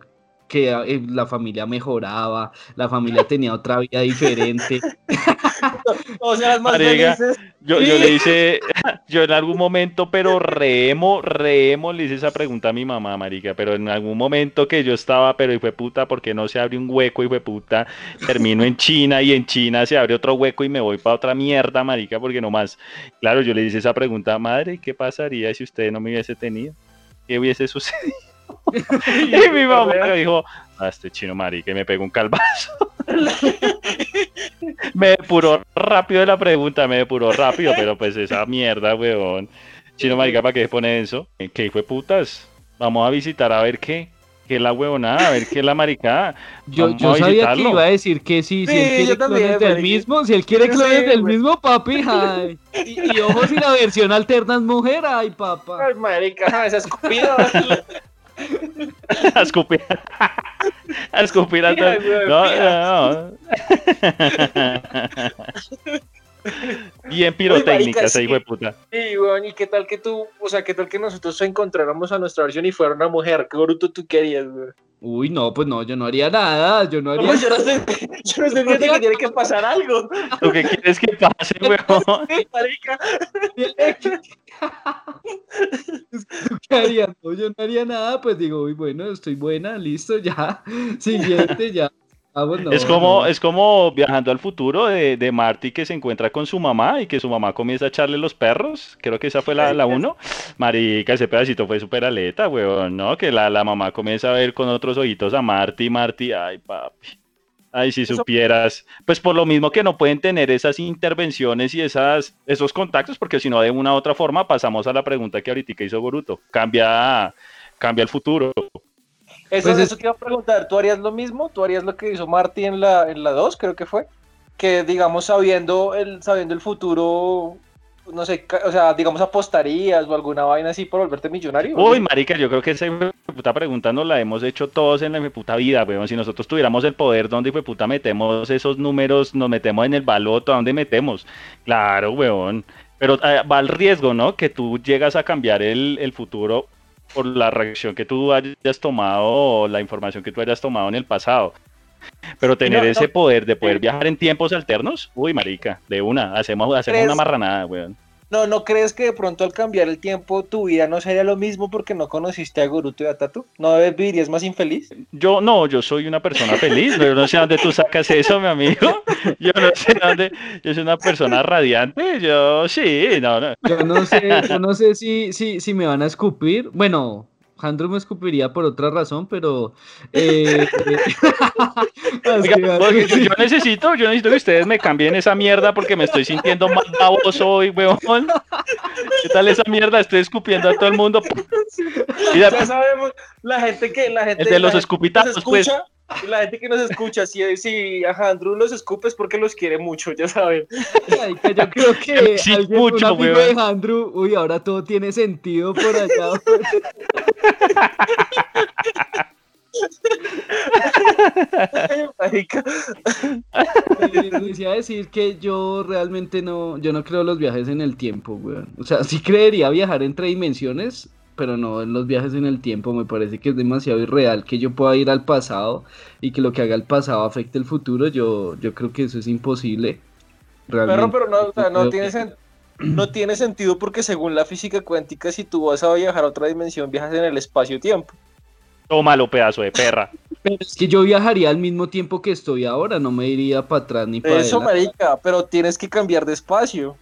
Que eh, la familia mejoraba, la familia tenía otra vida diferente. [LAUGHS] O sea, las más Marica. felices. Yo, yo le hice, [LAUGHS] yo en algún momento, pero remo, remo, le hice esa pregunta a mi mamá, marica, pero en algún momento que yo estaba, pero hijo de puta, porque no se abre un hueco, hijo de puta, termino en China y en China se abre otro hueco y me voy para otra mierda, marica, porque nomás, claro, yo le hice esa pregunta, madre, ¿qué pasaría si usted no me hubiese tenido? ¿Qué hubiese sucedido? [LAUGHS] y mi mamá me dijo, ah, este chino marica, y me pegó un calvazo. [LAUGHS] me depuró rápido de la pregunta, me depuró rápido, pero pues esa mierda, weón. Chino marica, ¿para qué se pone eso? ¿Qué hijo de putas? Vamos a visitar a ver qué. ¿Qué es la huevonada? A ver qué es la maricada. Yo, a sabía que iba a decir que sí, si Sí, él quiere clones del mismo, si él quiere clones del mismo, papi, ay. Y, y ojo si la versión alterna es mujer, ay, papá. Ay, marica, esa escupida. [LAUGHS] A escupir. A escupir a todo- No, no, no. Bien pirotécnica ese sí. hijo de puta. Sí, weón, ¿y qué tal que tú, o sea, qué tal que nosotros encontráramos a nuestra versión y fuera una mujer? ¿Qué bruto tú querías, weón? Uy, no, pues no, yo no haría nada, yo no No, haría pues yo no sé, yo no sé que tiene que pasar algo. ¿Tú qué quieres que pase, [LAUGHS] weón? Sí, marica. ¿Tú qué harías? No, yo no haría nada, pues digo, uy, bueno, estoy buena, listo, ya. [LAUGHS] Siguiente, ya. No, es como, es como viajando al futuro de, de Marty que se encuentra con su mamá y que su mamá comienza a echarle los perros. Creo que esa fue la, la uno. Marica, ese pedacito fue súper aleta, weón, ¿no? Que la, la mamá comienza a ver con otros ojitos a Marty, Marty, ay, papi. Ay, si Eso- supieras. Pues por lo mismo que no pueden tener esas intervenciones y esas, esos contactos, porque si no, de una u otra forma pasamos a la pregunta que ahorita hizo Boruto. Cambia, cambia el futuro. Eso, Pues es- eso te iba a preguntar, ¿tú harías lo mismo? ¿Tú harías lo que hizo Marty en la, en la 2, creo que fue? Que, digamos, sabiendo el, sabiendo el futuro, no sé, o sea, digamos, apostarías o alguna vaina así por volverte millonario. Uy, marica, yo creo que esa puta pregunta nos la hemos hecho todos en la puta vida, weón. Si nosotros tuviéramos el poder, ¿dónde puta metemos esos números? Nos metemos en el baloto, ¿a dónde metemos? Claro, weón. Pero eh, va al riesgo, ¿no? Que tú llegas a cambiar el, el futuro por la reacción que tú hayas tomado o la información que tú hayas tomado en el pasado. Pero tener no- ese poder de poder viajar en tiempos alternos, uy, marica, de una, hacemos, hacemos una marranada, weón. No, ¿no crees que de pronto al cambiar el tiempo tu vida no sería lo mismo porque no conociste a Goruto y a Tatu? ¿No vivirías más infeliz? Yo no, yo soy una persona feliz. Yo no sé dónde tú sacas eso, mi amigo. Yo no sé dónde. Yo soy una persona radiante. Yo sí, no, no. Yo no sé, yo no sé si, si, si me van a escupir. Bueno, Jandro me escupiría por otra razón, pero... eh, [LAUGHS] Oiga, porque así. yo necesito, yo necesito que ustedes me cambien esa mierda porque me estoy sintiendo más baboso hoy, weón. ¿Qué tal esa mierda? Estoy escupiendo a todo el mundo. Mira, Ya sabemos, la gente que la gente El de los la gente que nos escupitazos, pues. Y la gente que nos escucha, si, si a Andrew los escupe es porque los quiere mucho, ya saben. Yo creo que Sí, alguien, mucho, un amigo weón. de Andrew, uy, ahora todo tiene sentido por allá. Les decía decir que yo realmente no, yo no creo los viajes en el tiempo, weón. O sea, sí creería viajar entre dimensiones, pero no en los viajes en el tiempo. Me parece que es demasiado irreal que yo pueda ir al pasado y que lo que haga el pasado afecte el futuro. Yo, yo creo que eso es imposible. Realmente. Perro, pero no, o sea, no tiene, sen- no tiene sentido porque según la física cuántica, si tú vas a viajar a otra dimensión, viajas en el espacio-tiempo. tómalo, pedazo de perra. [LAUGHS] Pero es que yo viajaría al mismo tiempo que estoy ahora, no me iría para atrás ni para Eso, adelante. marica, pero tienes que cambiar de espacio.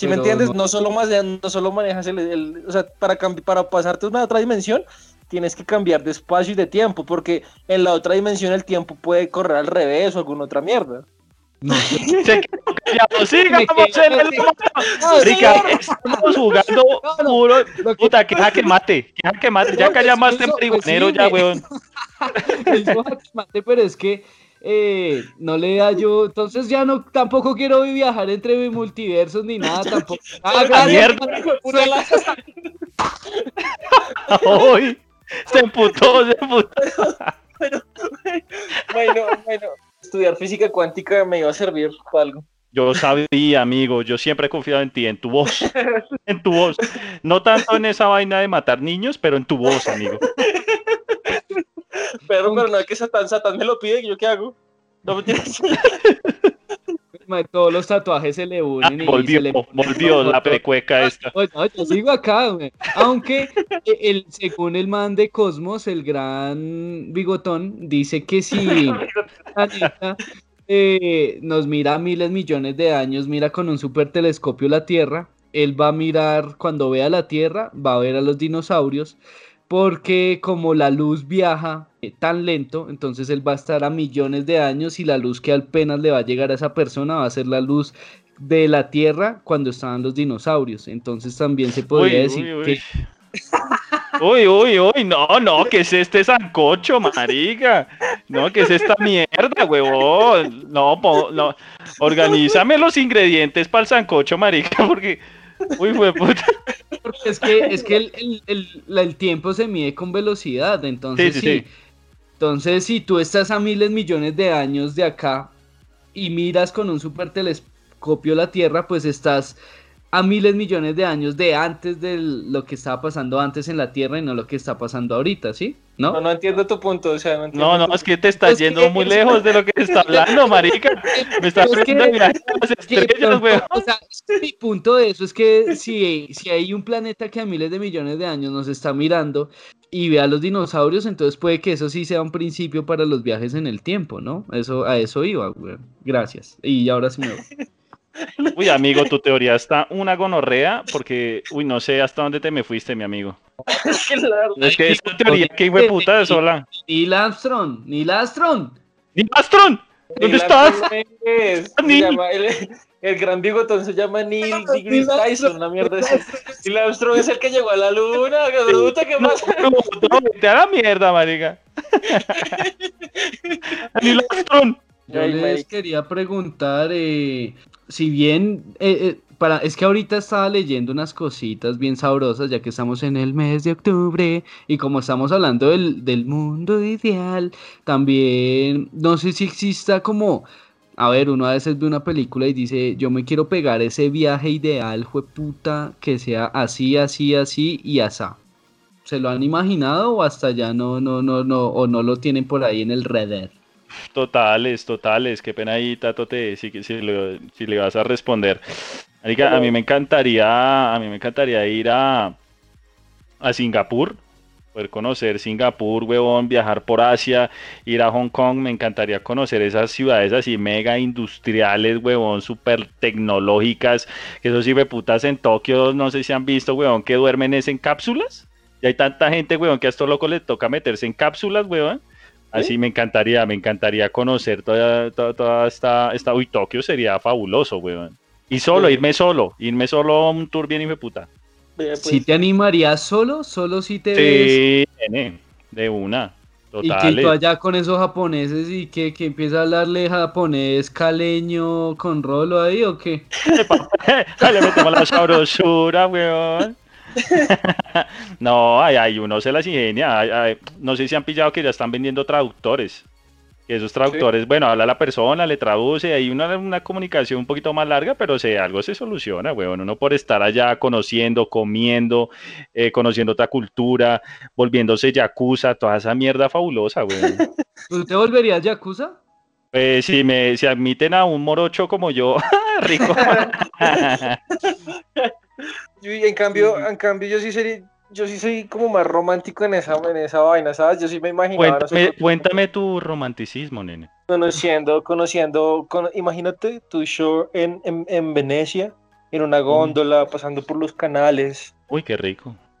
Si me entiendes, no- no, solo más no solo manejas el, el- o sea, para cambi- para pasarte a una otra dimensión, tienes que cambiar de espacio y de tiempo, porque en la otra dimensión el tiempo puede correr al revés o alguna otra mierda. No. Sigamos quedé en el. Marica, estamos jugando No, no. puro. Lo que Puta, que jaque mate. Que jaque mate. Ya No, que llamaste eso, pues, marihuanero, sí, ya, weón. [LAUGHS] Pero es que eh, no le da yo, entonces ya no, tampoco quiero viajar entre multiversos ni nada tampoco. Ah, Hoy [LAUGHS] se emputó, se emputó. bueno, bueno, estudiar física cuántica me iba a servir para algo. Yo sabía, amigo, yo siempre he confiado en ti, en tu voz, en tu voz. No tanto en esa vaina de matar niños, pero en tu voz, amigo. Pero, pero no es que Satán, Satán me lo pide, ¿yo qué hago? No me tienes. Todos los tatuajes se le Ah, unen y volvió, se le ponen volvió la fotos. pecueca esta. Oye, no, yo sigo acá, güey. Aunque eh, el, según el man de Cosmos, el gran bigotón, dice que si [LAUGHS] planeta eh, nos mira a miles millones de años, mira con un super telescopio la Tierra, él va a mirar, cuando vea la Tierra, va a ver a los dinosaurios, porque como la luz viaja eh, tan lento, entonces él va a estar a millones de años y la luz que apenas le va a llegar a esa persona va a ser la luz de la Tierra cuando estaban los dinosaurios. Entonces también se podría Uy, decir uy, uy. que Uy, uy, uy, no, no, que es este sancocho, marica. No, que es esta mierda, huevón. No, no. Organízame los ingredientes para el sancocho, marica, [LAUGHS] porque. Uy, fue puta. porque [LAUGHS] es que, es que el, el- el- el tiempo se mide con velocidad, entonces Sí, sí, sí, sí. Entonces, si tú estás a miles millones de años de acá y miras con un super telescopio la Tierra, pues estás a miles millones de años de antes de lo que estaba pasando antes en la Tierra y no lo que está pasando ahorita, ¿sí? ¿No? No, no entiendo tu punto, o sea, no entiendo No, no, es que te estás que yendo muy lejos de lo que está hablando, marica. Me estás Es que- las estrellas, o sea, mi punto de eso es que si, si hay un planeta que a miles de millones de años nos está mirando y ve a los dinosaurios, entonces puede que eso sí sea un principio para los viajes en el tiempo, ¿no? Eso, a eso iba, güey. Gracias. Y ahora sí me voy. [LAUGHS] [LAUGHS] Uy, amigo, tu teoría está una gonorrea porque, uy, no sé hasta dónde te me fuiste, mi amigo. [LAUGHS] Claro. Es que esta teoría que hijo de puta de sola. Neil Armstrong, Neil Armstrong. ¿Dónde Neil estás? Armstrong es- se Neil. llama- el, el gran bigotón se llama Neil Neil deGrasse Tyson, una mierda. Neil Armstrong es el que llegó a la luna, [LAUGHS] qué bruta, ¿qué pasa? No, no, vete a la mierda, marica. Ni Astron. Yo les quería preguntar, eh, si bien, eh, eh, para, es que ahorita estaba leyendo unas cositas bien sabrosas, ya que estamos en el mes de octubre, y como estamos hablando del, del mundo ideal, también, no sé si exista como, a ver, uno a veces ve una película y dice, yo me quiero pegar ese viaje ideal, puta, que sea así, así, así y asá. ¿Se lo han imaginado o hasta ya no, no, no, no, o no lo tienen por ahí en el redder? Totales, totales. Qué pena ahí, Tato, te, si, si, si le vas a responder. A mí me encantaría, a mí me encantaría ir a, a Singapur, poder conocer Singapur, huevón, viajar por Asia, ir a Hong Kong, me encantaría conocer esas ciudades así mega industriales, huevón, súper tecnológicas, que esos putas en Tokio, no sé si han visto, huevón, que duermen es en cápsulas. Y hay tanta gente, weón, que a estos locos les toca meterse en cápsulas, weón. Así me encantaría, me encantaría conocer toda, toda, toda esta, esta. Uy, Tokio sería fabuloso, weón. Y solo, Sí. irme solo, irme solo a un tour bien hijo de puta. Vea, pues, ¿Sí te animarías solo? ¿Solo si te ves? Sí, nene, de una. Y que Total. tú allá con esos japoneses y que, que empieza a hablarle japonés caleño con rolo ahí o qué? [LAUGHS] [LAUGHS] Le metemos la sabrosura, weón. [LAUGHS] no, ay, ay, uno se las ingenia. no sé si han pillado que ya están vendiendo traductores. Esos traductores, bueno, habla la persona, le traduce, hay una, una comunicación un poquito más larga, pero se, algo se soluciona, weón. Uno por estar allá conociendo, comiendo, eh, conociendo otra cultura, volviéndose yakuza, toda esa mierda fabulosa, weón. [LAUGHS] ¿Tú te volverías yakuza? Pues si me si admiten a un morocho como yo, [LAUGHS] rico. [LAUGHS] Yo, en cambio, en cambio yo sí sería, yo sí soy como más romántico en esa, en esa vaina, ¿sabes? Yo sí me imaginaba, no sé, Cuéntame, tu romanticismo, nene. conociendo, conociendo, con- imagínate tu show en, en, en Venecia, en una góndola, pasando por los canales. Uy, qué rico. [LAUGHS]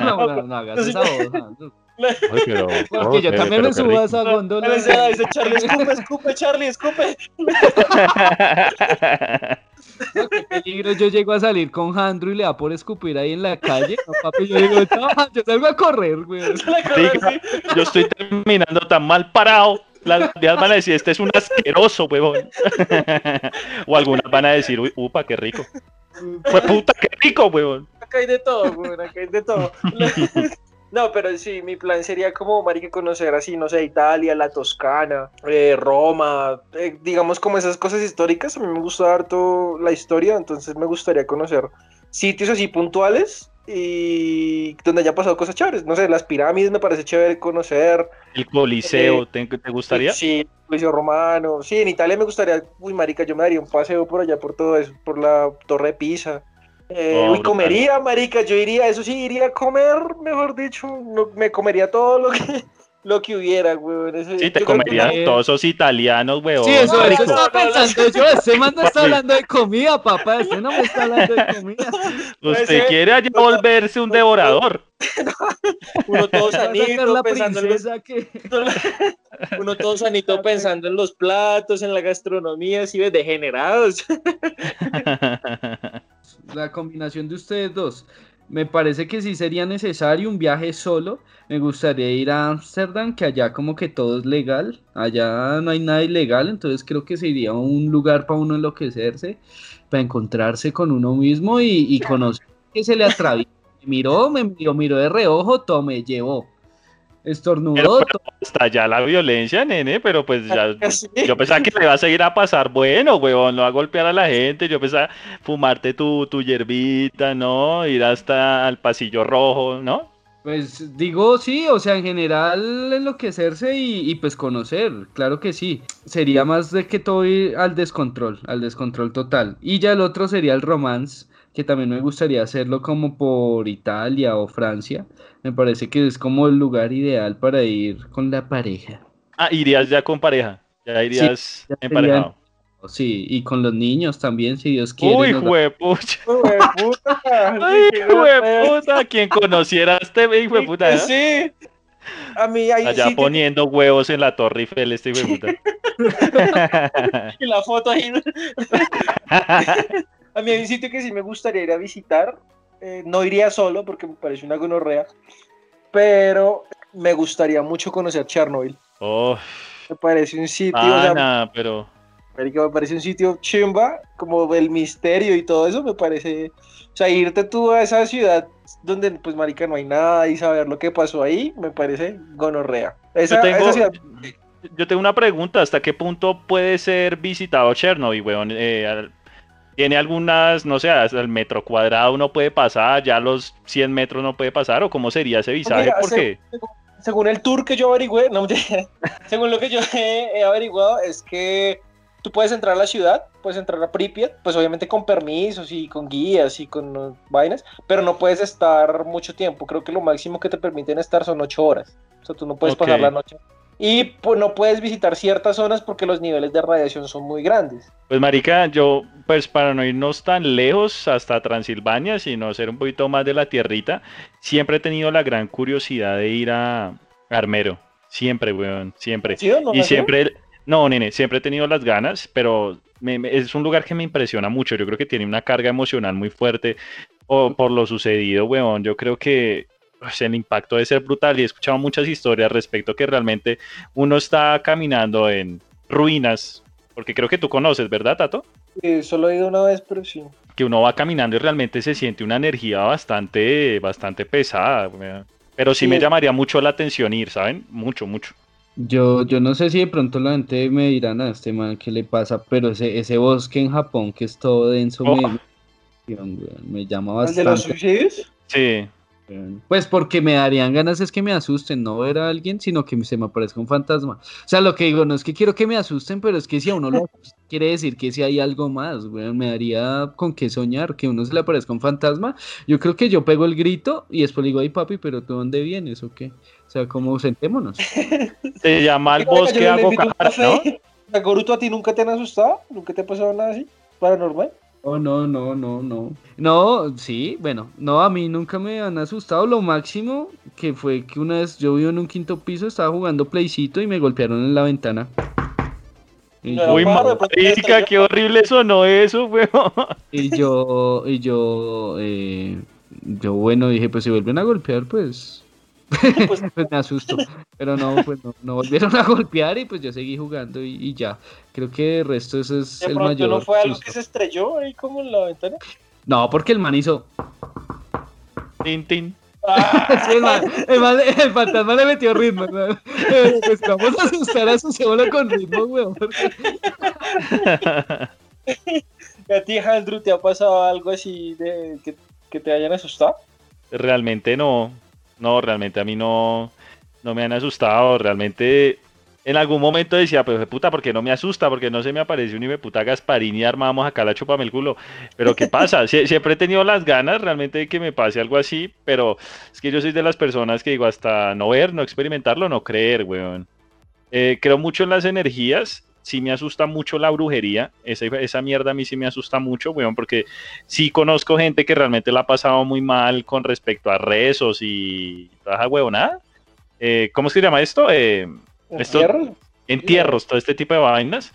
no, no, no no. Pero, [LAUGHS] Porque yo pero- también me subo a esa góndola. Dice, Charlie, escupe, escupe, Charlie, escupe. No, qué peligro, yo llego a salir con Jandro y le da por escupir ahí en la calle. No, papi, yo digo, no, yo salgo a correr, güey. Diga, yo estoy terminando tan mal parado. Las días van a decir, este es un asqueroso, huevón. [LAUGHS] o algunas van a decir, uy, upa, qué rico. Pues puta, qué rico, huevón. Acá hay de todo, güey, acá hay de todo. [LAUGHS] No, pero sí, mi plan sería como, marica, conocer así, no sé, Italia, la Toscana, eh, Roma, eh, digamos como esas cosas históricas. A mí me gusta harto la historia, entonces me gustaría conocer sitios así puntuales y donde haya pasado cosas chéveres. No sé, las pirámides me parece chévere conocer. El coliseo, ¿te, te gustaría? Sí, el Coliseo Romano. Sí, en Italia me gustaría, uy, marica, yo me daría un paseo por allá, por todo eso, por la Torre de Pisa. Eh, Oh, uy, comería, marica, yo iría, eso sí, iría a comer, mejor dicho, no- me comería todo lo que, [LAUGHS] lo que hubiera. Ese- Sí, te comerían que- todos esos italianos, huevón. Sí, eso, eso estaba pensando yo. Ese man no está hablando de comida, papá. Ese no me está hablando de comida. [LAUGHS] Usted Ese- quiere allá volverse un devorador. [LAUGHS] uno todo sanito, la pensando en los, que... uno todo sanito pensando en los platos, en la gastronomía, así de degenerados. La combinación de ustedes dos. Me parece que sí sería necesario un viaje solo. Me gustaría ir a Ámsterdam, que allá como que todo es legal. Allá no hay nada ilegal, entonces creo que sería un lugar para uno enloquecerse, para encontrarse con uno mismo y, conocer que se le atraviesa. Me miró, me miró, miró de reojo, todo me llevó. Estornudó, Pero, to- Hasta allá la violencia, nene, pero pues ya. Yo pensaba que le vas a ir a pasar bueno, huevón, no a golpear a la gente. Yo pensaba fumarte tu, tu hierbita, ¿no? Ir hasta al pasillo rojo, ¿no? Pues digo sí, o sea, en general enloquecerse y, y, pues conocer, claro que sí. Sería más de que todo ir al descontrol, al descontrol total. Y ya el otro sería el romance, que también me gustaría hacerlo como por Italia o Francia. Me parece que es como el lugar ideal para ir con la pareja. Ah, irías ya con pareja. Ya irías ya emparejado. Sí, y con los niños también, si Dios quiere. Uy, juepucha. Uy, puta. [LAUGHS] Ay, jueputa. Quien conociera a este hijo de puta. ¿eh? Sí. A mí hay Allá poniendo huevos en la Torre Eiffel, este puta. [LAUGHS] y la foto ahí. [LAUGHS] A mí hay un sitio que sí me gustaría ir a visitar. Eh, no iría solo porque me parece una gonorrea. Pero me gustaría mucho conocer Chernobyl. oh, Me parece un sitio, o sea, pero. me parece un sitio chimba, como el misterio y todo eso, me parece. O sea, irte tú a esa ciudad donde, pues, marica, no hay nada y saber lo que pasó ahí, me parece gonorrea. Esa, Yo tengo, esa ciudad, yo tengo una pregunta, ¿hasta qué punto puede ser visitado Chernobyl, weón? Eh, ¿Tiene algunas, no sé, hasta el metro cuadrado uno puede pasar, ya los 100 metros no puede pasar, o cómo sería ese visaje? Mira, Porque, según el tour que yo averigüé, no, [LAUGHS] según lo que yo he, he averiguado, es que tú puedes entrar a la ciudad, puedes entrar a Pripyat, pues obviamente con permisos y con guías y con uh, vainas, pero no puedes estar mucho tiempo. Creo que lo máximo que te permiten estar son ocho horas. O sea, tú no puedes pasar la noche. Y pues no puedes visitar ciertas zonas porque los niveles de radiación son muy grandes. Pues marica, yo, pues para no irnos tan lejos hasta Transilvania, sino ser un poquito más de la tierrita, siempre he tenido la gran curiosidad de ir a Armero. Siempre, weón, siempre. ¿Sí o no, y siempre, no, nene, siempre he tenido las ganas, pero me- me- es un lugar que me impresiona mucho. Yo creo que tiene una carga emocional muy fuerte o, por lo sucedido, weón. Yo creo que pues, el impacto debe ser brutal y he escuchado muchas historias respecto que realmente uno está caminando en ruinas, porque creo que tú conoces, ¿verdad, Tato? Eh, solo he ido una vez, pero sí. que uno va caminando y realmente se siente una energía bastante, bastante pesada. weón. Pero sí, Sí, me llamaría mucho la atención ir, ¿saben? Mucho, mucho. Yo, yo no sé si de pronto la gente me dirán a este man qué le pasa, pero ese, ese bosque en Japón que es todo denso Oh. me, llama ¿El de los bastante. suicidios? Sí. Pues porque me darían ganas es que me asusten, no ver a alguien, sino que se me aparezca un fantasma. O sea, lo que digo, no es que quiero que me asusten, pero es que si a uno lo [LAUGHS] quiere decir que si hay algo más, weón, me daría con qué soñar, que a uno se le aparezca un fantasma. Yo creo que yo pego el grito y después le digo, ay papi, pero ¿tú dónde vienes o qué? O sea, como sentémonos. [LAUGHS] Se llama yo bosque Agocar, café. ¿no? [LAUGHS] ¿A Goruto a ti nunca te han asustado? ¿Nunca te ha pasado nada así? ¿Paranormal? Oh, no, no, no, no. No, sí, bueno, no, a mí nunca me han asustado. Lo máximo que fue que una vez yo vivo en un quinto piso, estaba jugando playcito y me golpearon en la ventana. Y No, yo, Uy, marica, qué [LAUGHS] horrible sonó eso, weón. y yo, y yo, eh, yo, bueno, dije, pues si vuelven a golpear, pues, [LAUGHS] Pues, pues [LAUGHS] me asusto. Pero no, pues no, no volvieron a golpear y pues yo seguí jugando y, y ya. Creo que de resto ese es de el pronto mayor no fue algo susto. que se estrelló ahí como en la ventana. No, porque el man hizo... Tin, tin. Ah, [LAUGHS] Sí, el, man- el man- el fantasma le metió ritmo. ¿no? Pues vamos a asustar a su cebola con ritmo, weón. porque- ¿A ti, Andrew, te ha pasado algo así de que, que te hayan asustado? Realmente no. No, realmente a mí no, no me han asustado. Realmente en algún momento decía, pues puta, ¿por qué no me asusta? Porque no se me aparece un hijo puta Gasparín y armamos acá la chupame el culo. Pero ¿qué pasa? [LAUGHS] Sie- siempre he tenido las ganas realmente de que me pase algo así, pero es que yo soy de las personas que digo, hasta no ver, no experimentarlo, no creer, weón. Eh, creo mucho en las energías. Sí me asusta mucho la brujería. Esa, esa mierda a mí sí me asusta mucho, weón, porque sí conozco gente que realmente la ha pasado muy mal con respecto a rezos y toda esa huevonada. Eh, ¿Cómo se llama esto? Eh, Esto- ¿Entierros? entierros, todo este tipo de vainas.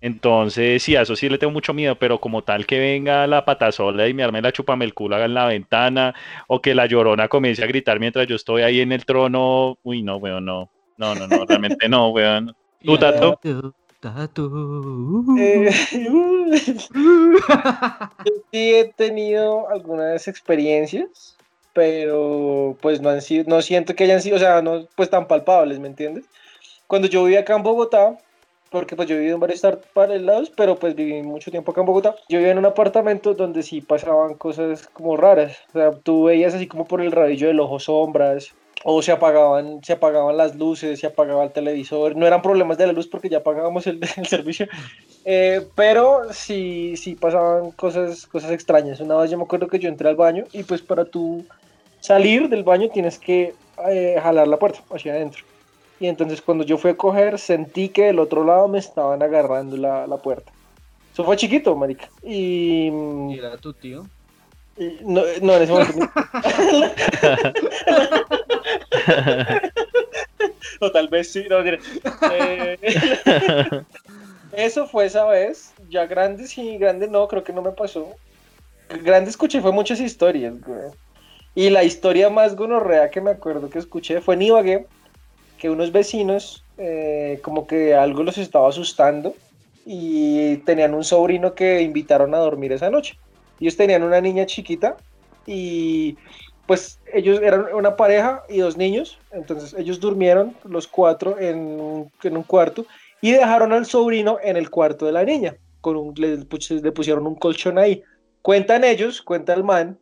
Entonces, sí, a eso sí le tengo mucho miedo, pero como tal que venga la patasola y me arme la chupame el culo en la ventana, o que la llorona comience a gritar mientras yo estoy ahí en el trono, uy, no, weón, no. No, no, no, realmente no, weón. [LAUGHS] ¿Tú, Tato? Tato. Eh, yo [LAUGHS] sí he tenido algunas experiencias, pero pues no han sido, no siento que hayan sido, o sea, no pues tan palpables, ¿me entiendes? Cuando yo vivía acá en Bogotá, porque pues yo viví en varios lados, pero pues viví mucho tiempo acá en Bogotá, yo vivía en un apartamento donde sí pasaban cosas como raras, o sea, tú veías así como por el rabillo del ojo sombras, o se apagaban, se apagaban las luces, se apagaba el televisor, no eran problemas de la luz porque ya pagábamos [LAUGHS] el, servicio, eh, pero sí, sí pasaban cosas, cosas extrañas. Una vez yo me acuerdo que yo entré al baño y pues para tú salir del baño tienes que eh, jalar la puerta hacia adentro. Y entonces cuando yo fui a coger sentí que del otro lado me estaban agarrando la, la puerta. Eso fue chiquito, marica. Y, Y era tu tío. No, no, en ese momento. [LAUGHS] o tal vez sí, no. Eh, Eso fue esa vez. Ya grande sí, grande no, creo que no me pasó. Grande escuché fue muchas historias, güey. Y la historia más gonorrea que me acuerdo que escuché fue en Ibagué, que unos vecinos eh, como que algo los estaba asustando y tenían un sobrino que invitaron a dormir esa noche. Ellos tenían una niña chiquita y pues ellos eran una pareja y dos niños, entonces ellos durmieron los cuatro en en un cuarto y dejaron al sobrino en el cuarto de la niña, con un, le, pus- le pusieron un colchón ahí. Cuentan ellos, cuenta el man,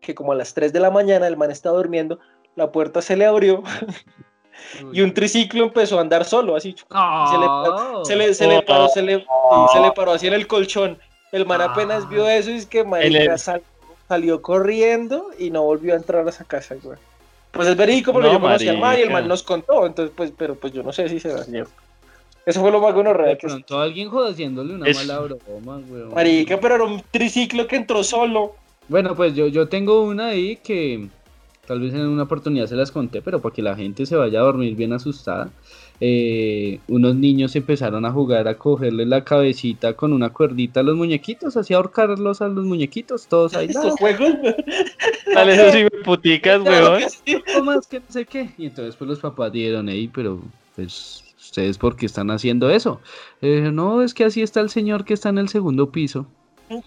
que como a las 3 de la mañana el man estaba durmiendo, la puerta se le abrió [LAUGHS] y un triciclo empezó a andar solo, así. se le- Oh. Se le, se le paró, se le, se le paró así en el colchón. El man apenas vio eso y es que marica, El- sal- salió corriendo y no volvió a entrar a esa casa, güey. Pues es verídico porque No, yo conocí al man y el man nos contó, entonces pues, pero pues yo no sé si se cierto. Eso fue lo más bueno De real que pronto alguien jodiéndole una Es- mala broma, weón. Marica, pero era un triciclo que entró solo. Bueno, pues yo, yo tengo una ahí que tal vez en una oportunidad se las conté, pero para que la gente se vaya a dormir bien asustada. Eh, unos niños empezaron a jugar a cogerle la cabecita con una cuerdita a los muñequitos, así a ahorcarlos a los muñequitos, todos ahí. [LAUGHS] Estos juegos. Dale [LAUGHS] esos hijueputicas, Claro weón. que sí. "No más que no sé qué. Y entonces pues los papás dieron ahí, pero pues ustedes por qué están haciendo eso. Eh, no, es que así está el señor que está en el segundo piso.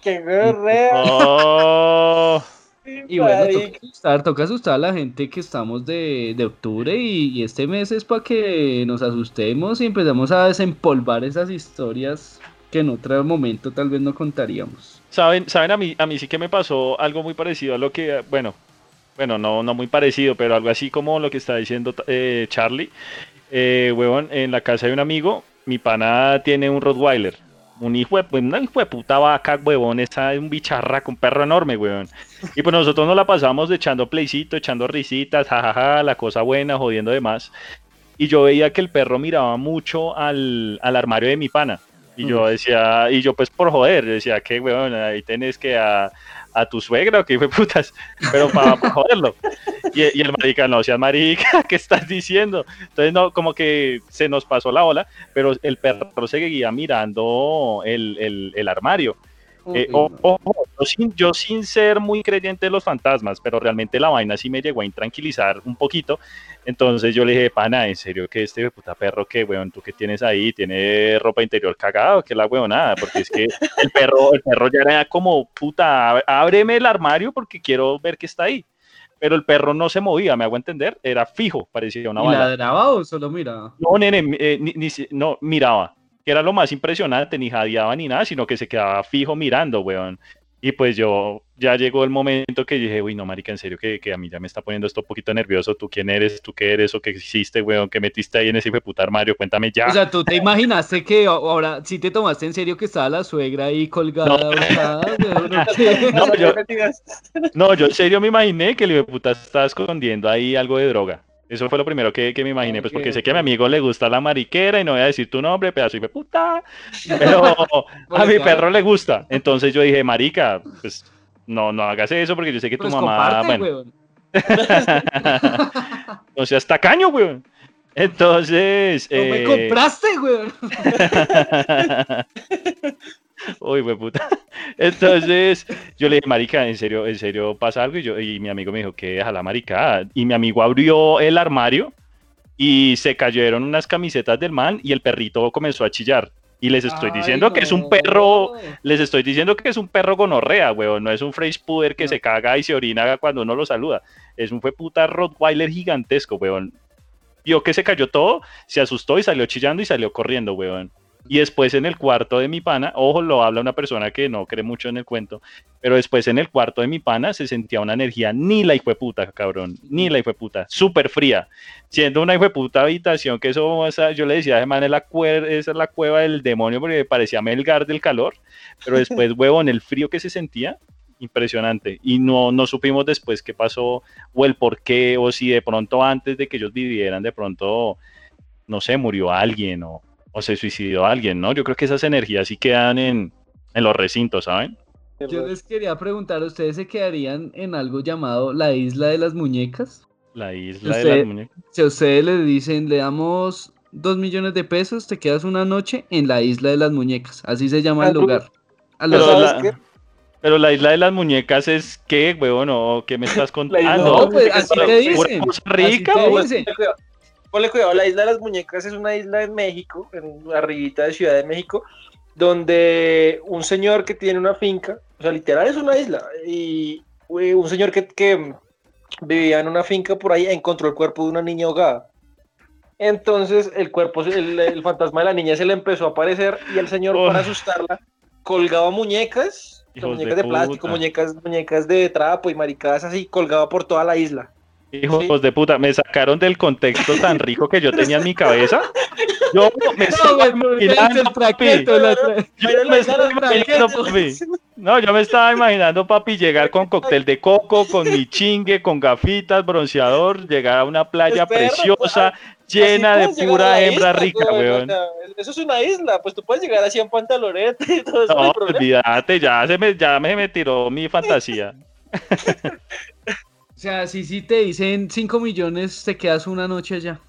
Qué gorrea. [LAUGHS] Oh, Y bueno, marica. toca asustar, toca asustar a la gente que estamos de, de octubre y, y este mes es para que nos asustemos y empezamos a desempolvar esas historias que en otro momento tal vez no contaríamos. ¿Saben, saben a mí, a mí sí que me pasó algo muy parecido a lo que, bueno, bueno, no, no muy parecido, pero algo así como lo que está diciendo eh, Charlie. Eh, huevón, en la casa de un amigo, mi pana tiene un Rottweiler. Un hijo de, pues, una hijo de puta vaca, huevón, esa es un bicharraco, un perro enorme, huevón. Y pues nosotros nos la pasamos echando playcito, echando risitas, jajaja, la cosa buena, jodiendo demás. Y yo veía que el perro miraba mucho al, al armario de mi pana. Y yo decía, y yo pues por joder, decía que, weón, ahí tenés que a, a tu suegra o que fue putas, pero para joderlo. Y, y el marica, no seas marica, [LAUGHS] ¿qué estás diciendo? Entonces, no, como que se nos pasó la ola, pero el perro seguía mirando el, el, el armario. Eh, ojo, yo, sin, yo sin ser muy creyente de los fantasmas, pero realmente la vaina sí me llegó a intranquilizar un poquito. Entonces yo le dije, pana, en serio que este puta perro que, weón, tú que tienes ahí, tiene ropa interior cagado, que la weonada, porque es que el perro, el perro ya era como, puta, ábreme el armario porque quiero ver qué está ahí. Pero el perro no se movía, me hago entender, era fijo, parecía una ¿Y bala. ladraba o solo miraba? No, nene, eh, ni, ni no, miraba, que era lo más impresionante, ni jadeaba ni nada, sino que se quedaba fijo mirando, weón. Y pues yo, ya llegó el momento que dije, uy, no, marica, en serio, que, que a mí ya me está poniendo esto un poquito nervioso. ¿Tú quién eres? ¿Tú qué eres? ¿O qué hiciste, weón? ¿Qué metiste ahí en ese hijo de puta armario? Cuéntame ya. O sea, ¿tú te imaginaste que ahora sí te tomaste en serio que estaba la suegra ahí colgada? No. No, yo- No, yo en serio me imaginé que el hijo de puta estaba escondiendo ahí algo de droga. Eso fue lo primero que, que me imaginé, pues porque sé que a mi amigo le gusta la mariquera y no voy a decir tu nombre, pedazo de puta. [LAUGHS] Pero a mi perro le gusta. Entonces yo dije, marica, pues no, no hagas eso porque yo sé que tu Pues mamá, comparte, bueno, [LAUGHS] no seas tacaño, weón. Entonces, No me eh, compraste, weón. [LAUGHS] Uy, güey, puta. [LAUGHS] Entonces, yo le dije, marica, ¿en serio, en serio pasa algo? Y, yo, y mi amigo me dijo, que deja la marica. Y mi amigo abrió el armario y se cayeron unas camisetas del man y el perrito comenzó a chillar. Y les estoy Ay, diciendo que es un perro, les estoy diciendo que es un perro gonorrea, weón. No es un French Puder que No. se caga y se orina cuando uno lo saluda. Es un fue puta Rottweiler gigantesco, weón. Vio que se cayó todo, se asustó y salió chillando y salió corriendo, weón. Y después en el cuarto de mi pana, ojo, lo habla una persona que no cree mucho en el cuento, pero después en el cuarto de mi pana se sentía una energía ni la puta, cabrón, ni la puta, súper fría, siendo una puta habitación que eso, o sea, yo le decía, man, es la esa es la cueva del demonio porque parecía Melgar del calor, pero [LAUGHS] después, huevón, el frío que se sentía, impresionante, y no, no supimos después qué pasó, o el por qué, o si de pronto antes de que ellos vivieran, de pronto, no sé, murió alguien, o, o se suicidó alguien, ¿no? Yo creo que esas energías sí quedan en, en los recintos, ¿saben? Yo les quería preguntar, ¿ustedes se quedarían en algo llamado la isla de las muñecas? La isla de Usted- las muñecas. Si a ustedes le dicen, le damos dos millones de pesos, te quedas una noche en la isla de las muñecas. Así se llama el lugar. A Pero los- ¿sabes la, pero la isla de las muñecas es qué, huevón, o qué me estás [LAUGHS] contando? No, pues así te dicen. así rica, te huevón. dicen. Ponle cuidado. La isla de las muñecas es una isla en México, en arribita de Ciudad de México, donde un señor que tiene una finca, o sea, literal es una isla, y un señor que, que vivía en una finca por ahí encontró el cuerpo de una niña ahogada. Entonces el cuerpo, el, el fantasma de la niña se le empezó a aparecer y el señor Oh. para asustarla colgaba muñecas, muñecas de de, plástico, muñecas, muñecas de trapo y maricadas así, colgaba por toda la isla. Hijos de puta, me sacaron del contexto tan rico que yo tenía en mi cabeza Yo me estaba No, güey, imaginando, el papi. traqueto, la tra- Yo me la estaba imaginando, papi. No, yo me estaba imaginando, papi, llegar con cóctel de coco, con mi chingue, con gafitas, bronceador, llegar a una playa Pues, perro, preciosa, Así llena de pura hembra isla, rica, weón, o weón. eso es una isla, pues tú puedes llegar así en pantaloneta y todo eso. No, No, olvídate, ya se me, ya me, me tiró mi fantasía. [LAUGHS] O sea, si sí te dicen 5 millones, te quedas una noche allá.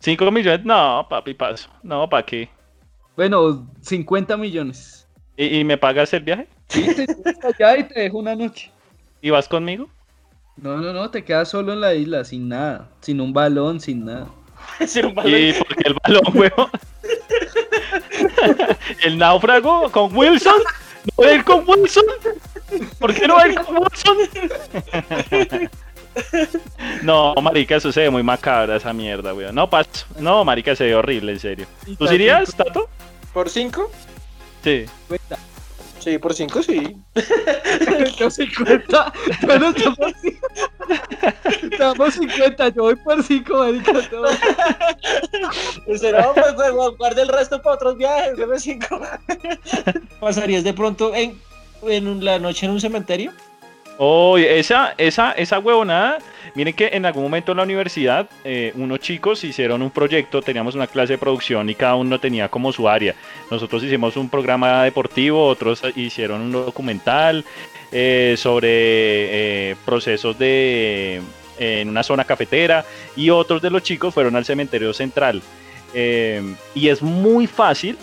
¿Cinco millones? No, papi, paso. No, ¿para qué? Bueno, 50 millones. ¿Y, y me pagas el viaje? Sí, te quedas allá y te dejo una noche. ¿Y vas conmigo? No, no, no, te quedas solo en la isla, sin nada. Sin un balón, sin nada. [LAUGHS] Sí, un balón. ¿Y por qué el balón, weón? [LAUGHS] [LAUGHS] ¿El náufrago con Wilson? ¿No va a ir con Wilson? ¿Por qué no va a ir con Wilson? No, marica, eso se ve muy macabra esa mierda, weón. No, paso. No, marica, se ve horrible, en serio. ¿Tú irías, Tato? ¿Por cinco? Sí. Cuenta. Sí, por cinco sí. [LAUGHS] Yo 50. Bueno, estamos [LAUGHS] estamos 50. Yo voy por 5, marica. Usted no, pues, pues, guarde el resto para otros viajes, deme cinco. [LAUGHS] ¿Pasarías de pronto en, en la noche en un cementerio? Oh, esa, esa, esa huevonada. Miren que en algún momento en la universidad, eh, unos chicos hicieron un proyecto, teníamos una clase de producción y cada uno tenía como su área. Nosotros hicimos un programa deportivo, otros hicieron un documental eh, sobre eh, procesos de en una zona cafetera y otros de los chicos fueron al cementerio central. Eh, y es muy fácil,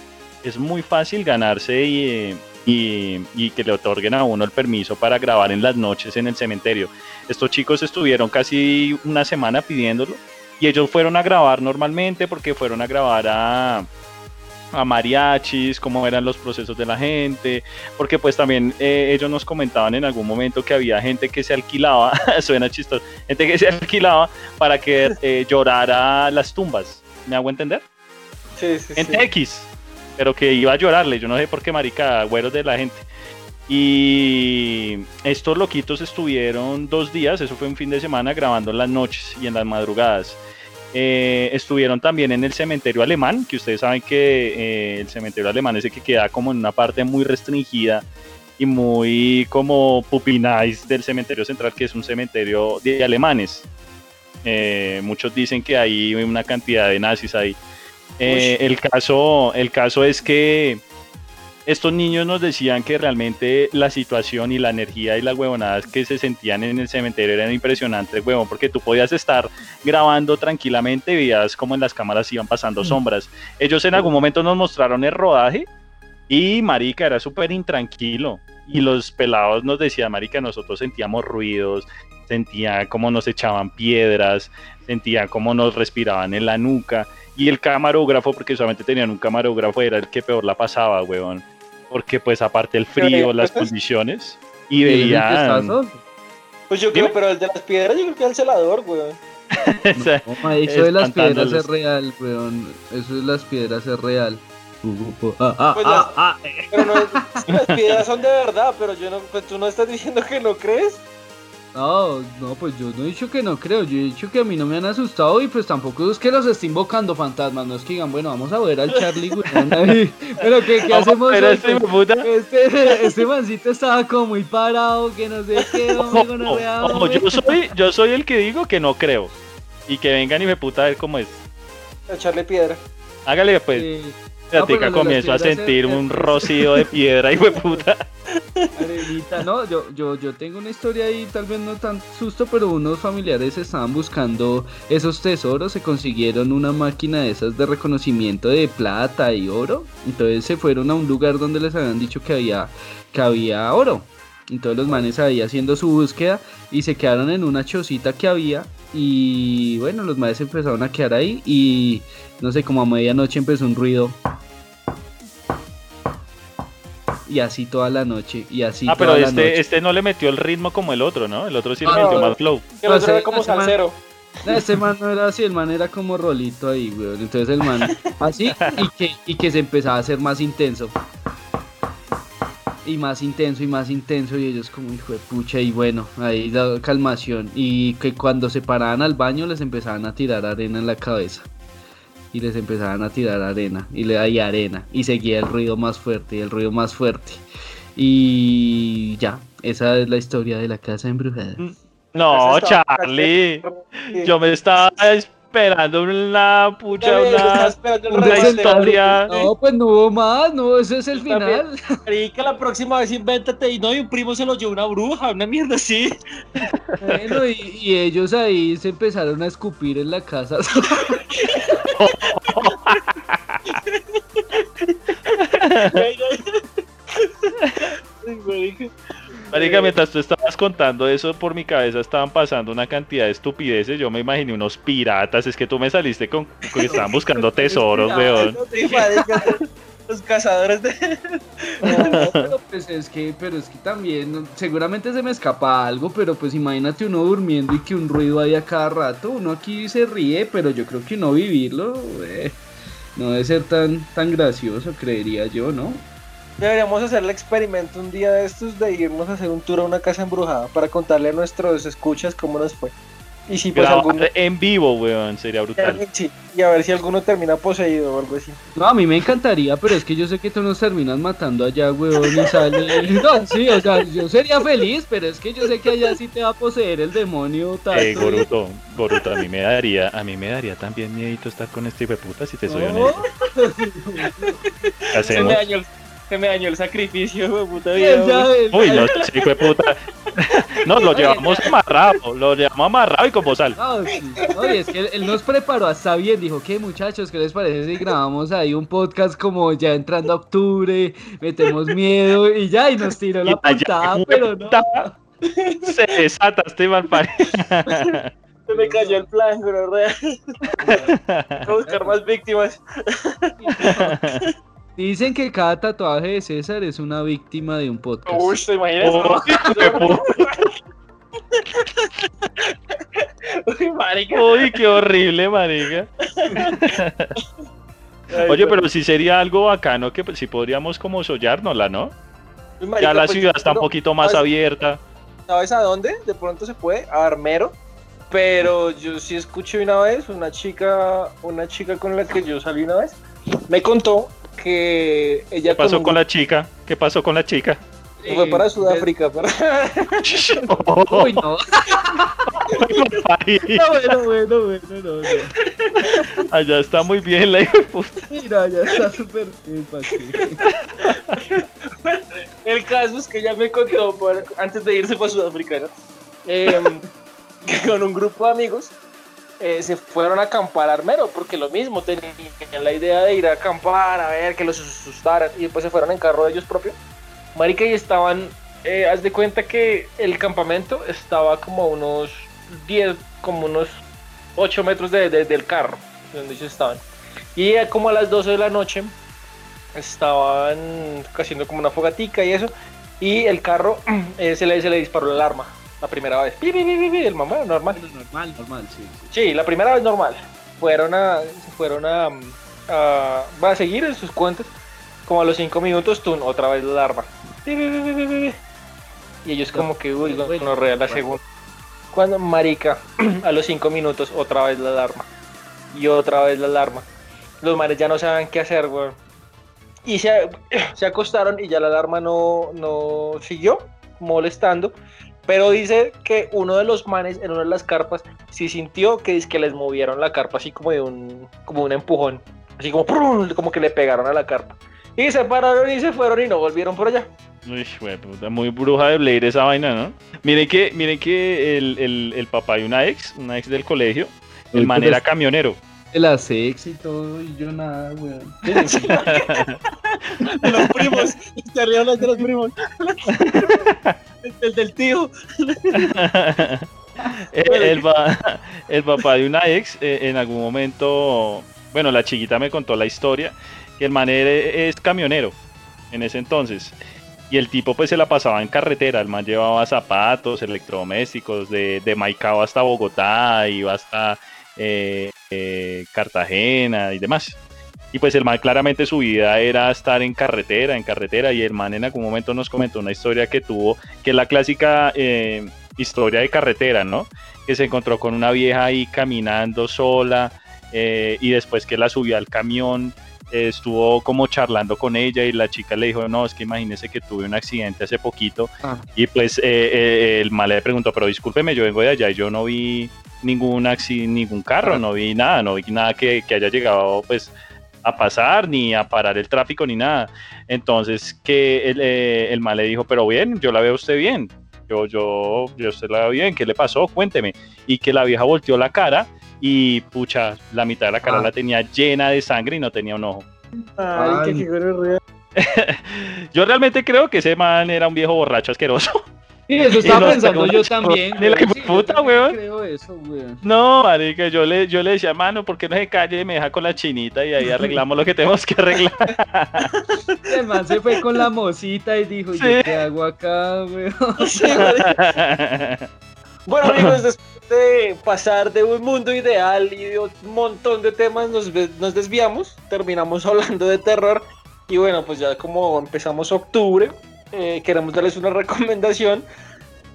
es muy fácil ganarse y, eh, y, y que le otorguen a uno el permiso para grabar en las noches en el cementerio. Estos chicos estuvieron casi una semana pidiéndolo y ellos fueron a grabar normalmente porque fueron a grabar a, a mariachis, cómo eran los procesos de la gente, porque pues también eh, ellos nos comentaban en algún momento que había gente que se alquilaba, [LAUGHS] suena chistoso, gente que se alquilaba para que eh, llorara las tumbas, ¿me hago entender? Sí, sí, sí. X, pero que iba a llorarle, yo no sé por qué marica, güeros de la gente. Y estos loquitos estuvieron dos días, eso fue un fin de semana, grabando en las noches y en las madrugadas. Eh, estuvieron también en el cementerio alemán, que ustedes saben que eh, el cementerio alemán es el que queda como en una parte muy restringida y muy como nice del cementerio central, que es un cementerio de alemanes. Eh, muchos dicen que hay una cantidad de nazis ahí. Eh, el, caso, el caso es que estos niños nos decían que realmente la situación y la energía y las huevonadas que se sentían en el cementerio eran impresionantes, huevón, porque tú podías estar grabando tranquilamente y veías como en las cámaras iban pasando sombras. Ellos en algún momento nos mostraron el rodaje y marica era súper intranquilo. Y los pelados nos decían, marica, nosotros sentíamos ruidos, sentía como nos echaban piedras, sentía como nos respiraban en la nuca. Y el camarógrafo, porque solamente tenían un camarógrafo, era el que peor la pasaba, huevón. Porque pues aparte el Pero, frío, ¿eh? las Pues, condiciones, y ¿Y el que está veían... Pues yo Dime. creo, pero el de las piedras, yo creo que es el celador, weón. [LAUGHS] No, eso de las piedras es real, weón. Eso de las piedras es real. Uh, ah, ah, Pues ah, las- ah. Pero no, sí, [LAUGHS] las piedras son de verdad, pero yo no, pues tú no estás diciendo que no crees. No, no, pues yo no he dicho que no creo, yo he dicho que a mí no me han asustado y pues tampoco es que los esté invocando fantasmas, no es que digan, bueno, vamos a ver al Charlie, ahí. [LAUGHS] [LAUGHS] Pero ¿qué, hacemos pero este Pues, puta- Este, [LAUGHS] este mancito estaba como muy parado, que no sé qué, Ojo, hombre. yo soy, yo soy el que digo que no creo. Y que vengan y me puta a ver cómo es. Echarle piedra. Hágale pues. Sí. No, lo de las comienzo a sentir un [LAUGHS] rocío de piedra, hijo de puta. Arenita, no, yo, yo, yo tengo una historia ahí, tal vez no tan susto, pero unos familiares estaban buscando esos tesoros, se consiguieron una máquina de esas de reconocimiento de plata y oro, entonces se fueron a un lugar donde les habían dicho que había, que había oro. Entonces los manes ahí haciendo su búsqueda y se quedaron en una chocita que había y bueno, los manes empezaron a quedar ahí y no sé, como a medianoche empezó un ruido. Y así toda la noche, y así Ah, pero toda la este, noche. este no le metió el ritmo como el otro, ¿no? El otro sí le Ah, metió no. más flow. Lo sé, trae como ese man- salsero. No, Este man no era así, el man era como rolito ahí, weón. Entonces el man [LAUGHS] así y que, y que se empezaba a hacer más intenso. Y más intenso y más intenso y ellos como hijo de pucha y bueno, ahí la calmación. Y que cuando se paraban al baño les empezaban a tirar arena en la cabeza. y les empezaban a tirar arena y le daía arena y seguía el ruido más fuerte y el ruido más fuerte. Y ya, esa es la historia de la casa embrujada. No, Esa estaba- Charlie. Yo me estaba esperando una pucha, una, esperando el una historia. No, pues no hubo más, no, ese es el final. Marica, la próxima vez invéntate y no, y un primo se lo llevó una bruja, una mierda así. Bueno, y, y ellos ahí se empezaron a escupir en la casa. [LAUGHS] Marica. Mientras tú estabas contando eso, por mi cabeza estaban pasando una cantidad de estupideces. Yo me imaginé unos piratas. Es que tú me saliste con, con que estaban buscando [LAUGHS] tesoros, weón. [LAUGHS] Los cazadores de. No, pero pues es que, pero es que también, seguramente se me escapa algo, pero pues imagínate uno durmiendo y que un ruido hay a cada rato, uno aquí se ríe, pero yo creo que uno vivirlo, eh, no debe ser tan, tan gracioso, creería yo, ¿no? Deberíamos hacer el experimento un día de estos de irnos a hacer un tour a una casa embrujada para contarle a nuestros escuchas cómo nos fue. Y si pues alguno. en vivo, weón, sería brutal. Sí, y a ver si alguno termina poseído o algo así. No, a mí me encantaría, pero es que yo sé que tú nos terminas matando allá, weón, y sale... [LAUGHS] No, sí, o sea, yo sería feliz, pero es que yo sé que allá sí te va a poseer el demonio tato. Eh, Goruto, Goruto, a mí me daría, a mí me daría también miedito estar con este hijo de puta, si te soy No. honesto. [LAUGHS] ¿Qué Se hacemos? Se me dañó el sacrificio, güey, puta vida. Uy, ese hijo de puta. [LAUGHS] No, lo llevamos amarrado, lo llevamos amarrado y como sal. No, sí. Y es que él, él nos preparó hasta bien, dijo, ¿qué muchachos? ¿Qué les parece si grabamos ahí un podcast como ya entrando a octubre, metemos miedo y ya, y nos tiró la puntada, pero no. Se desata este malparido. [LAUGHS] Se me cayó el plan, real. [LAUGHS] Voy a buscar más víctimas. Dicen que cada tatuaje de César es una víctima de un podcast. Uy, ¿te imaginas? Oh. [LAUGHS] Uy, marica. Uy, qué horrible, marica. Oye, pero sí sería algo bacano que si podríamos como soñárnosla, ¿no? Uy, marica, Ya la pues, ciudad está un poquito más ¿sabes? abierta. ¿Sabes a dónde? De pronto se puede, a Armero. Pero yo sí escuché una vez una chica, una chica con la que yo salí una vez, me contó que ella ¿Qué pasó un con la chica? ¿Qué pasó con la chica? fue para Sudáfrica, para- [LAUGHS] Uy, no. No, bueno, bueno, bueno, no, no. Allá está muy bien la. Mira, ya está súper. El caso es que ella me contó por- antes de irse para Sudáfrica, ¿no? Em, que [LAUGHS] con un grupo de amigos eh, se fueron a acampar Armero, porque lo mismo, tenían la idea de ir a acampar, a ver que los asustaran, y después se fueron en carro de ellos propios. Marica, y estaban, eh, haz de cuenta que el campamento estaba como a unos 10, como unos 8 metros de- de- del carro, donde ellos estaban. Y eh, como a las 12 de la noche, estaban haciendo como una fogatica y eso. Y el carro [CLEARS THROAT] eh, se, le, se le disparó la alarma la primera vez. Pi, pi, pi, pi, el mamá, normal. Normal, normal, sí. sí. Sí, la primera vez normal. Fueron a. Se fueron a. a, va a seguir en sus cuentas. Como a los 5 minutos, tú otra vez la pi. Y ellos como que, uy, no, no real la segunda. Cuando, marica, [CLEARS THROAT] a los 5 minutos, otra vez la alarma. Y otra vez la alarma. Los manes ya no saben qué hacer, weón. Y se, [CLEARS THROAT] se acostaron y ya la alarma no, no siguió molestando. Pero dice que uno de los manes en una de las carpas sí sintió que, es que les movieron la carpa así como de un, como un empujón. Así como, ¡prum! como que le pegaron a la carpa. Y se pararon y se fueron y no volvieron por allá. Uy, puta, muy bruja de Blade esa vaina, ¿no? Miren que, miren que el, el, el papá de una ex, una ex del colegio, el Uy, man era es- camionero. De la sex y todo, y yo nada, weón. [LAUGHS] De los primos. Te río de los primos. El del tío. el, el pa- el papá de una ex, eh, en algún momento, bueno, la chiquita me contó la historia, que el man era- es camionero en ese entonces. Y el tipo pues se la pasaba en carretera, el man llevaba zapatos, electrodomésticos, de, de Maicao hasta Bogotá, iba hasta eh, eh, Cartagena y demás. Y pues el man claramente su vida era estar en carretera, en carretera, y el man en algún momento nos comentó una historia que tuvo, que es la clásica eh, historia de carretera, ¿no? Que se encontró con una vieja ahí caminando sola, eh, y después que la subió al camión, eh, estuvo como charlando con ella y la chica le dijo, no, es que imagínese que tuve un accidente hace poquito Ah. y pues el mal le preguntó, pero discúlpeme, yo vengo de allá y yo no vi ningún acci- ningún carro, no vi nada, no vi nada que, que haya llegado pues a pasar, ni a parar el tráfico, ni nada. Entonces que el, eh, el mal le dijo, pero bien, yo la veo a usted bien, yo, yo, yo usted la veo bien, ¿qué le pasó? Cuénteme. Y que la vieja volteó la cara y pucha, la mitad de la cara Ah. la tenía llena de sangre y no tenía un ojo. Ay, qué figura real. [LAUGHS] Yo realmente creo que ese man era un viejo borracho asqueroso. Y eso estaba pensando yo también. de la weón. Sí, yo puta, también weón. Creo eso, weón. No, marica, yo le, yo le decía, mano, ¿por qué no se calle y me deja con la chinita y ahí arreglamos lo que tenemos que arreglar? [LAUGHS] El man se fue con la mocita y dijo, ¿y yo Sí. qué hago acá, weón? [LAUGHS] Bueno, [LAUGHS] amigos, después de pasar de un mundo ideal y de un montón de temas, nos, nos desviamos. Terminamos hablando de terror. Y bueno, pues ya como empezamos octubre, eh, queremos darles una [LAUGHS] recomendación.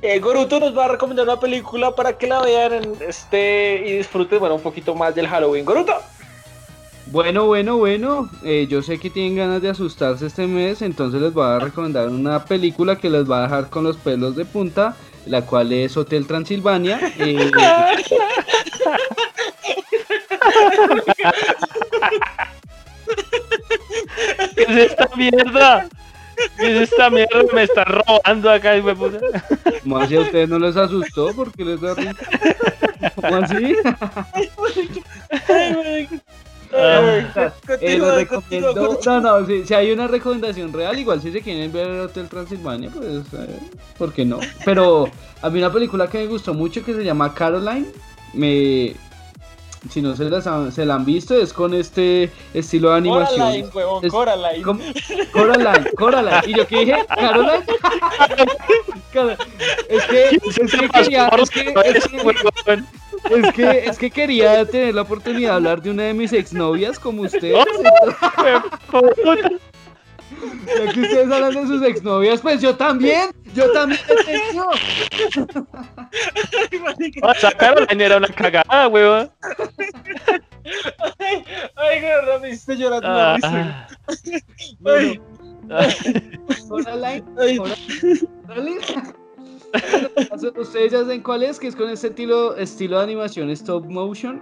Eh, Goruto nos va a recomendar una película para que la vean en este y disfruten bueno, un poquito más del Halloween. Goruto. Bueno, bueno, bueno. eh, yo sé que tienen ganas de asustarse este mes, entonces les voy a recomendar una película que les va a dejar con los pelos de punta, la cual es Hotel Transilvania. eh, [LAUGHS] ¿Qué es esta mierda? ¿Qué [LAUGHS] es esta mierda? Me están robando acá, hijo de puta. ¿Cómo así a ustedes no les asustó? ¿Por qué les da risa? ¿Cómo así? Ah, Eh, les recomiendo... No, no, si, si hay una recomendación real, igual si se quieren ver Hotel Transilvania, pues, eh, ¿por qué no? Pero a mí una película que me gustó mucho que se llama Caroline, me... Si no se, las han- se la han visto, es con este estilo de animación. Coraline, huevón, Es- Coraline. ¿Cómo? Coraline, Coraline. ¿Y yo qué dije? ¿Caroline? Es que, es que quería, es que, es que, es que, es que quería tener la oportunidad de hablar de una de mis exnovias como ustedes. [LAUGHS] Ya que ustedes hablan de sus exnovias, pues yo también, yo también he tenido. [LAUGHS] Ah, esa Caroline era una cagada, huevón. Ay, ay, Gordo, me hiciste llorar. Ah, Ay, ah. Coraline, ay. Coraline. Ustedes ya saben cuál es, que es con este estilo, estilo de animación stop motion.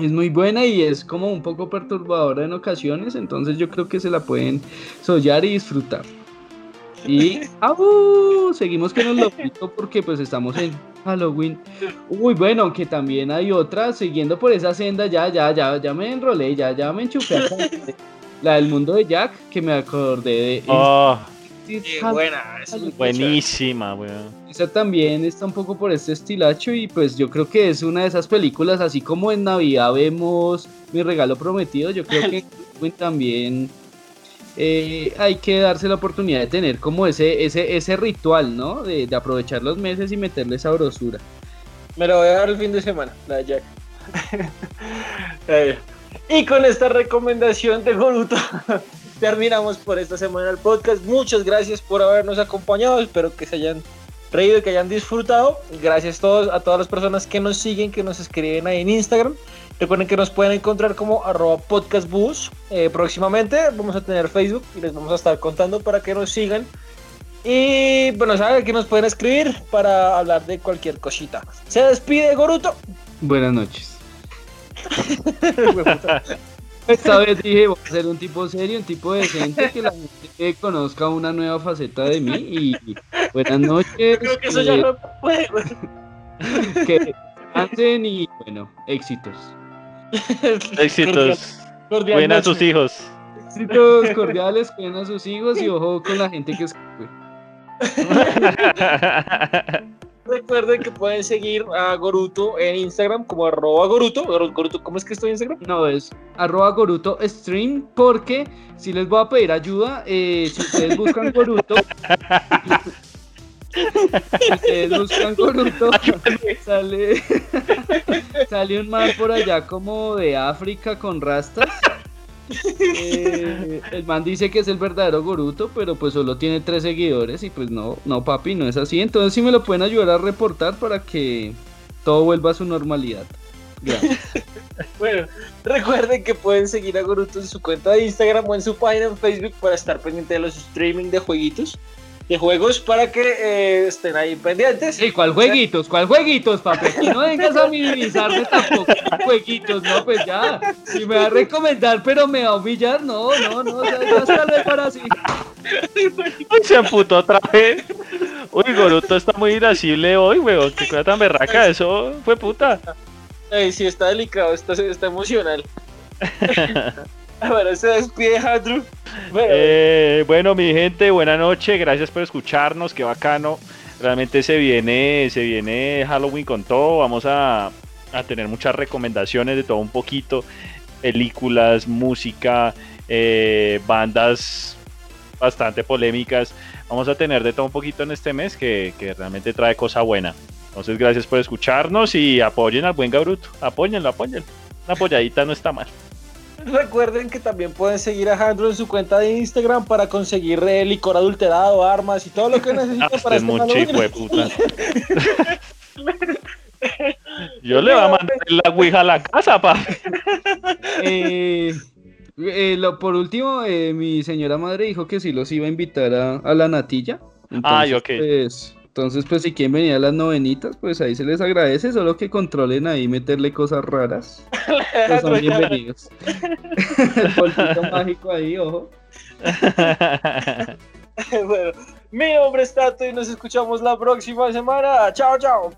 Es muy buena y es como un poco perturbadora en ocasiones, entonces yo creo que se la pueden sollar y disfrutar. Y [LAUGHS] ¡au! seguimos con el lobito porque pues estamos en Halloween. Uy, bueno, aunque también hay otra, siguiendo por esa senda, ya, ya, ya, ya me enrolé, ya, ya me enchufé. La del mundo de Jack, que me acordé de... Oh, Qué buena. esa es muy buenísima, weón. Esa también está un poco por este estilacho y pues yo creo que es una de esas películas, así como en Navidad vemos Mi Regalo Prometido, yo creo que [LAUGHS] también eh, hay que darse la oportunidad de tener como ese, ese, ese ritual, ¿no? De, de aprovechar los meses y meterle sabrosura. Me lo voy a dar el fin de semana, la de Jack. [LAUGHS] Eh, y con esta recomendación de Goruto [LAUGHS] terminamos por esta semana el podcast. Muchas gracias por habernos acompañado. Espero que se hayan reído y que hayan disfrutado. Gracias a, todos, a todas las personas que nos siguen, que nos escriben ahí en Instagram. Recuerden que nos pueden encontrar como arroba podcastbus. Eh, próximamente vamos a tener Facebook y les vamos a estar contando para que nos sigan. Y bueno, saben que nos pueden escribir para hablar de cualquier cosita. Se despide Goruto. Buenas noches. Esta vez dije, voy a ser un tipo serio, un tipo decente, que la gente conozca una nueva faceta de mí y buenas noches. Creo que eso ya eh, no puede. [LAUGHS] que descansen y bueno, éxitos. Éxitos. Cordial Cuiden a sus hijos. Éxitos cordiales, cuiden a sus hijos y ojo con la gente que escribe. [LAUGHS] Recuerden que pueden seguir a Goruto en Instagram como arroba Goruto. Goruto, ¿cómo es que estoy en Instagram? No, es arroba Goruto Stream porque si les voy a pedir ayuda, eh, si ustedes buscan Goruto, si ustedes buscan Goruto, sale, [LAUGHS] sale un man por allá como de África con rastas. Eh, el man dice que es el verdadero Goruto, pero pues solo tiene tres seguidores y pues no, no papi, no es así. Entonces si me lo pueden ayudar a reportar para que todo vuelva a su normalidad. [LAUGHS] Bueno, recuerden que pueden seguir a Goruto en su cuenta de Instagram o en su página en Facebook para estar pendiente de los streaming de jueguitos, de juegos para que eh, estén ahí pendientes. Sí, ¿cuál jueguitos? ¿Cuál jueguitos, papi? Aquí no [LAUGHS] vengas a minimizarme tampoco. Jueguitos, no, pues ya. Si me va a recomendar, pero me va a humillar, no, no, no. Ya, ya está de para así. Uy, se amputó otra vez. Uy, Goruto está muy irascible hoy, weón. Qué cosa tan berraca, eso fue puta. Ay, sí, está delicado, está, está emocional. [LAUGHS] bueno, Eh, bueno, mi gente, buena noche. Gracias por escucharnos. Qué bacano. Realmente se viene, se viene Halloween con todo. Vamos a, a tener muchas recomendaciones de todo un poquito. Películas, música, eh, bandas bastante polémicas. Vamos a tener de todo un poquito en este mes que, que realmente trae cosa buena. Entonces, gracias por escucharnos y apoyen al buen Gabruto. Apóyenlo, apóyenlo. Una apoyadita no está mal. Recuerden que también pueden seguir a Andrew en su cuenta de Instagram para conseguir eh, licor adulterado, armas y todo lo que [LAUGHS] necesiten Ah, para usted es este muy Halloween. chico de puta. [LAUGHS] Yo le voy a mandar la ouija a la casa, pa. [LAUGHS] Eh, eh, lo- por último, eh, mi señora madre dijo que sí los iba a invitar a, a la natilla. Ay, ok. Pues, entonces, pues si quieren venir a las novenitas, pues ahí se les agradece, solo que controlen ahí meterle cosas raras. [LAUGHS] Pues son bienvenidos. [LAUGHS] El polvito mágico ahí, ojo. [LAUGHS] bueno, mi nombre es Tato y nos escuchamos la próxima semana. Chao, chao.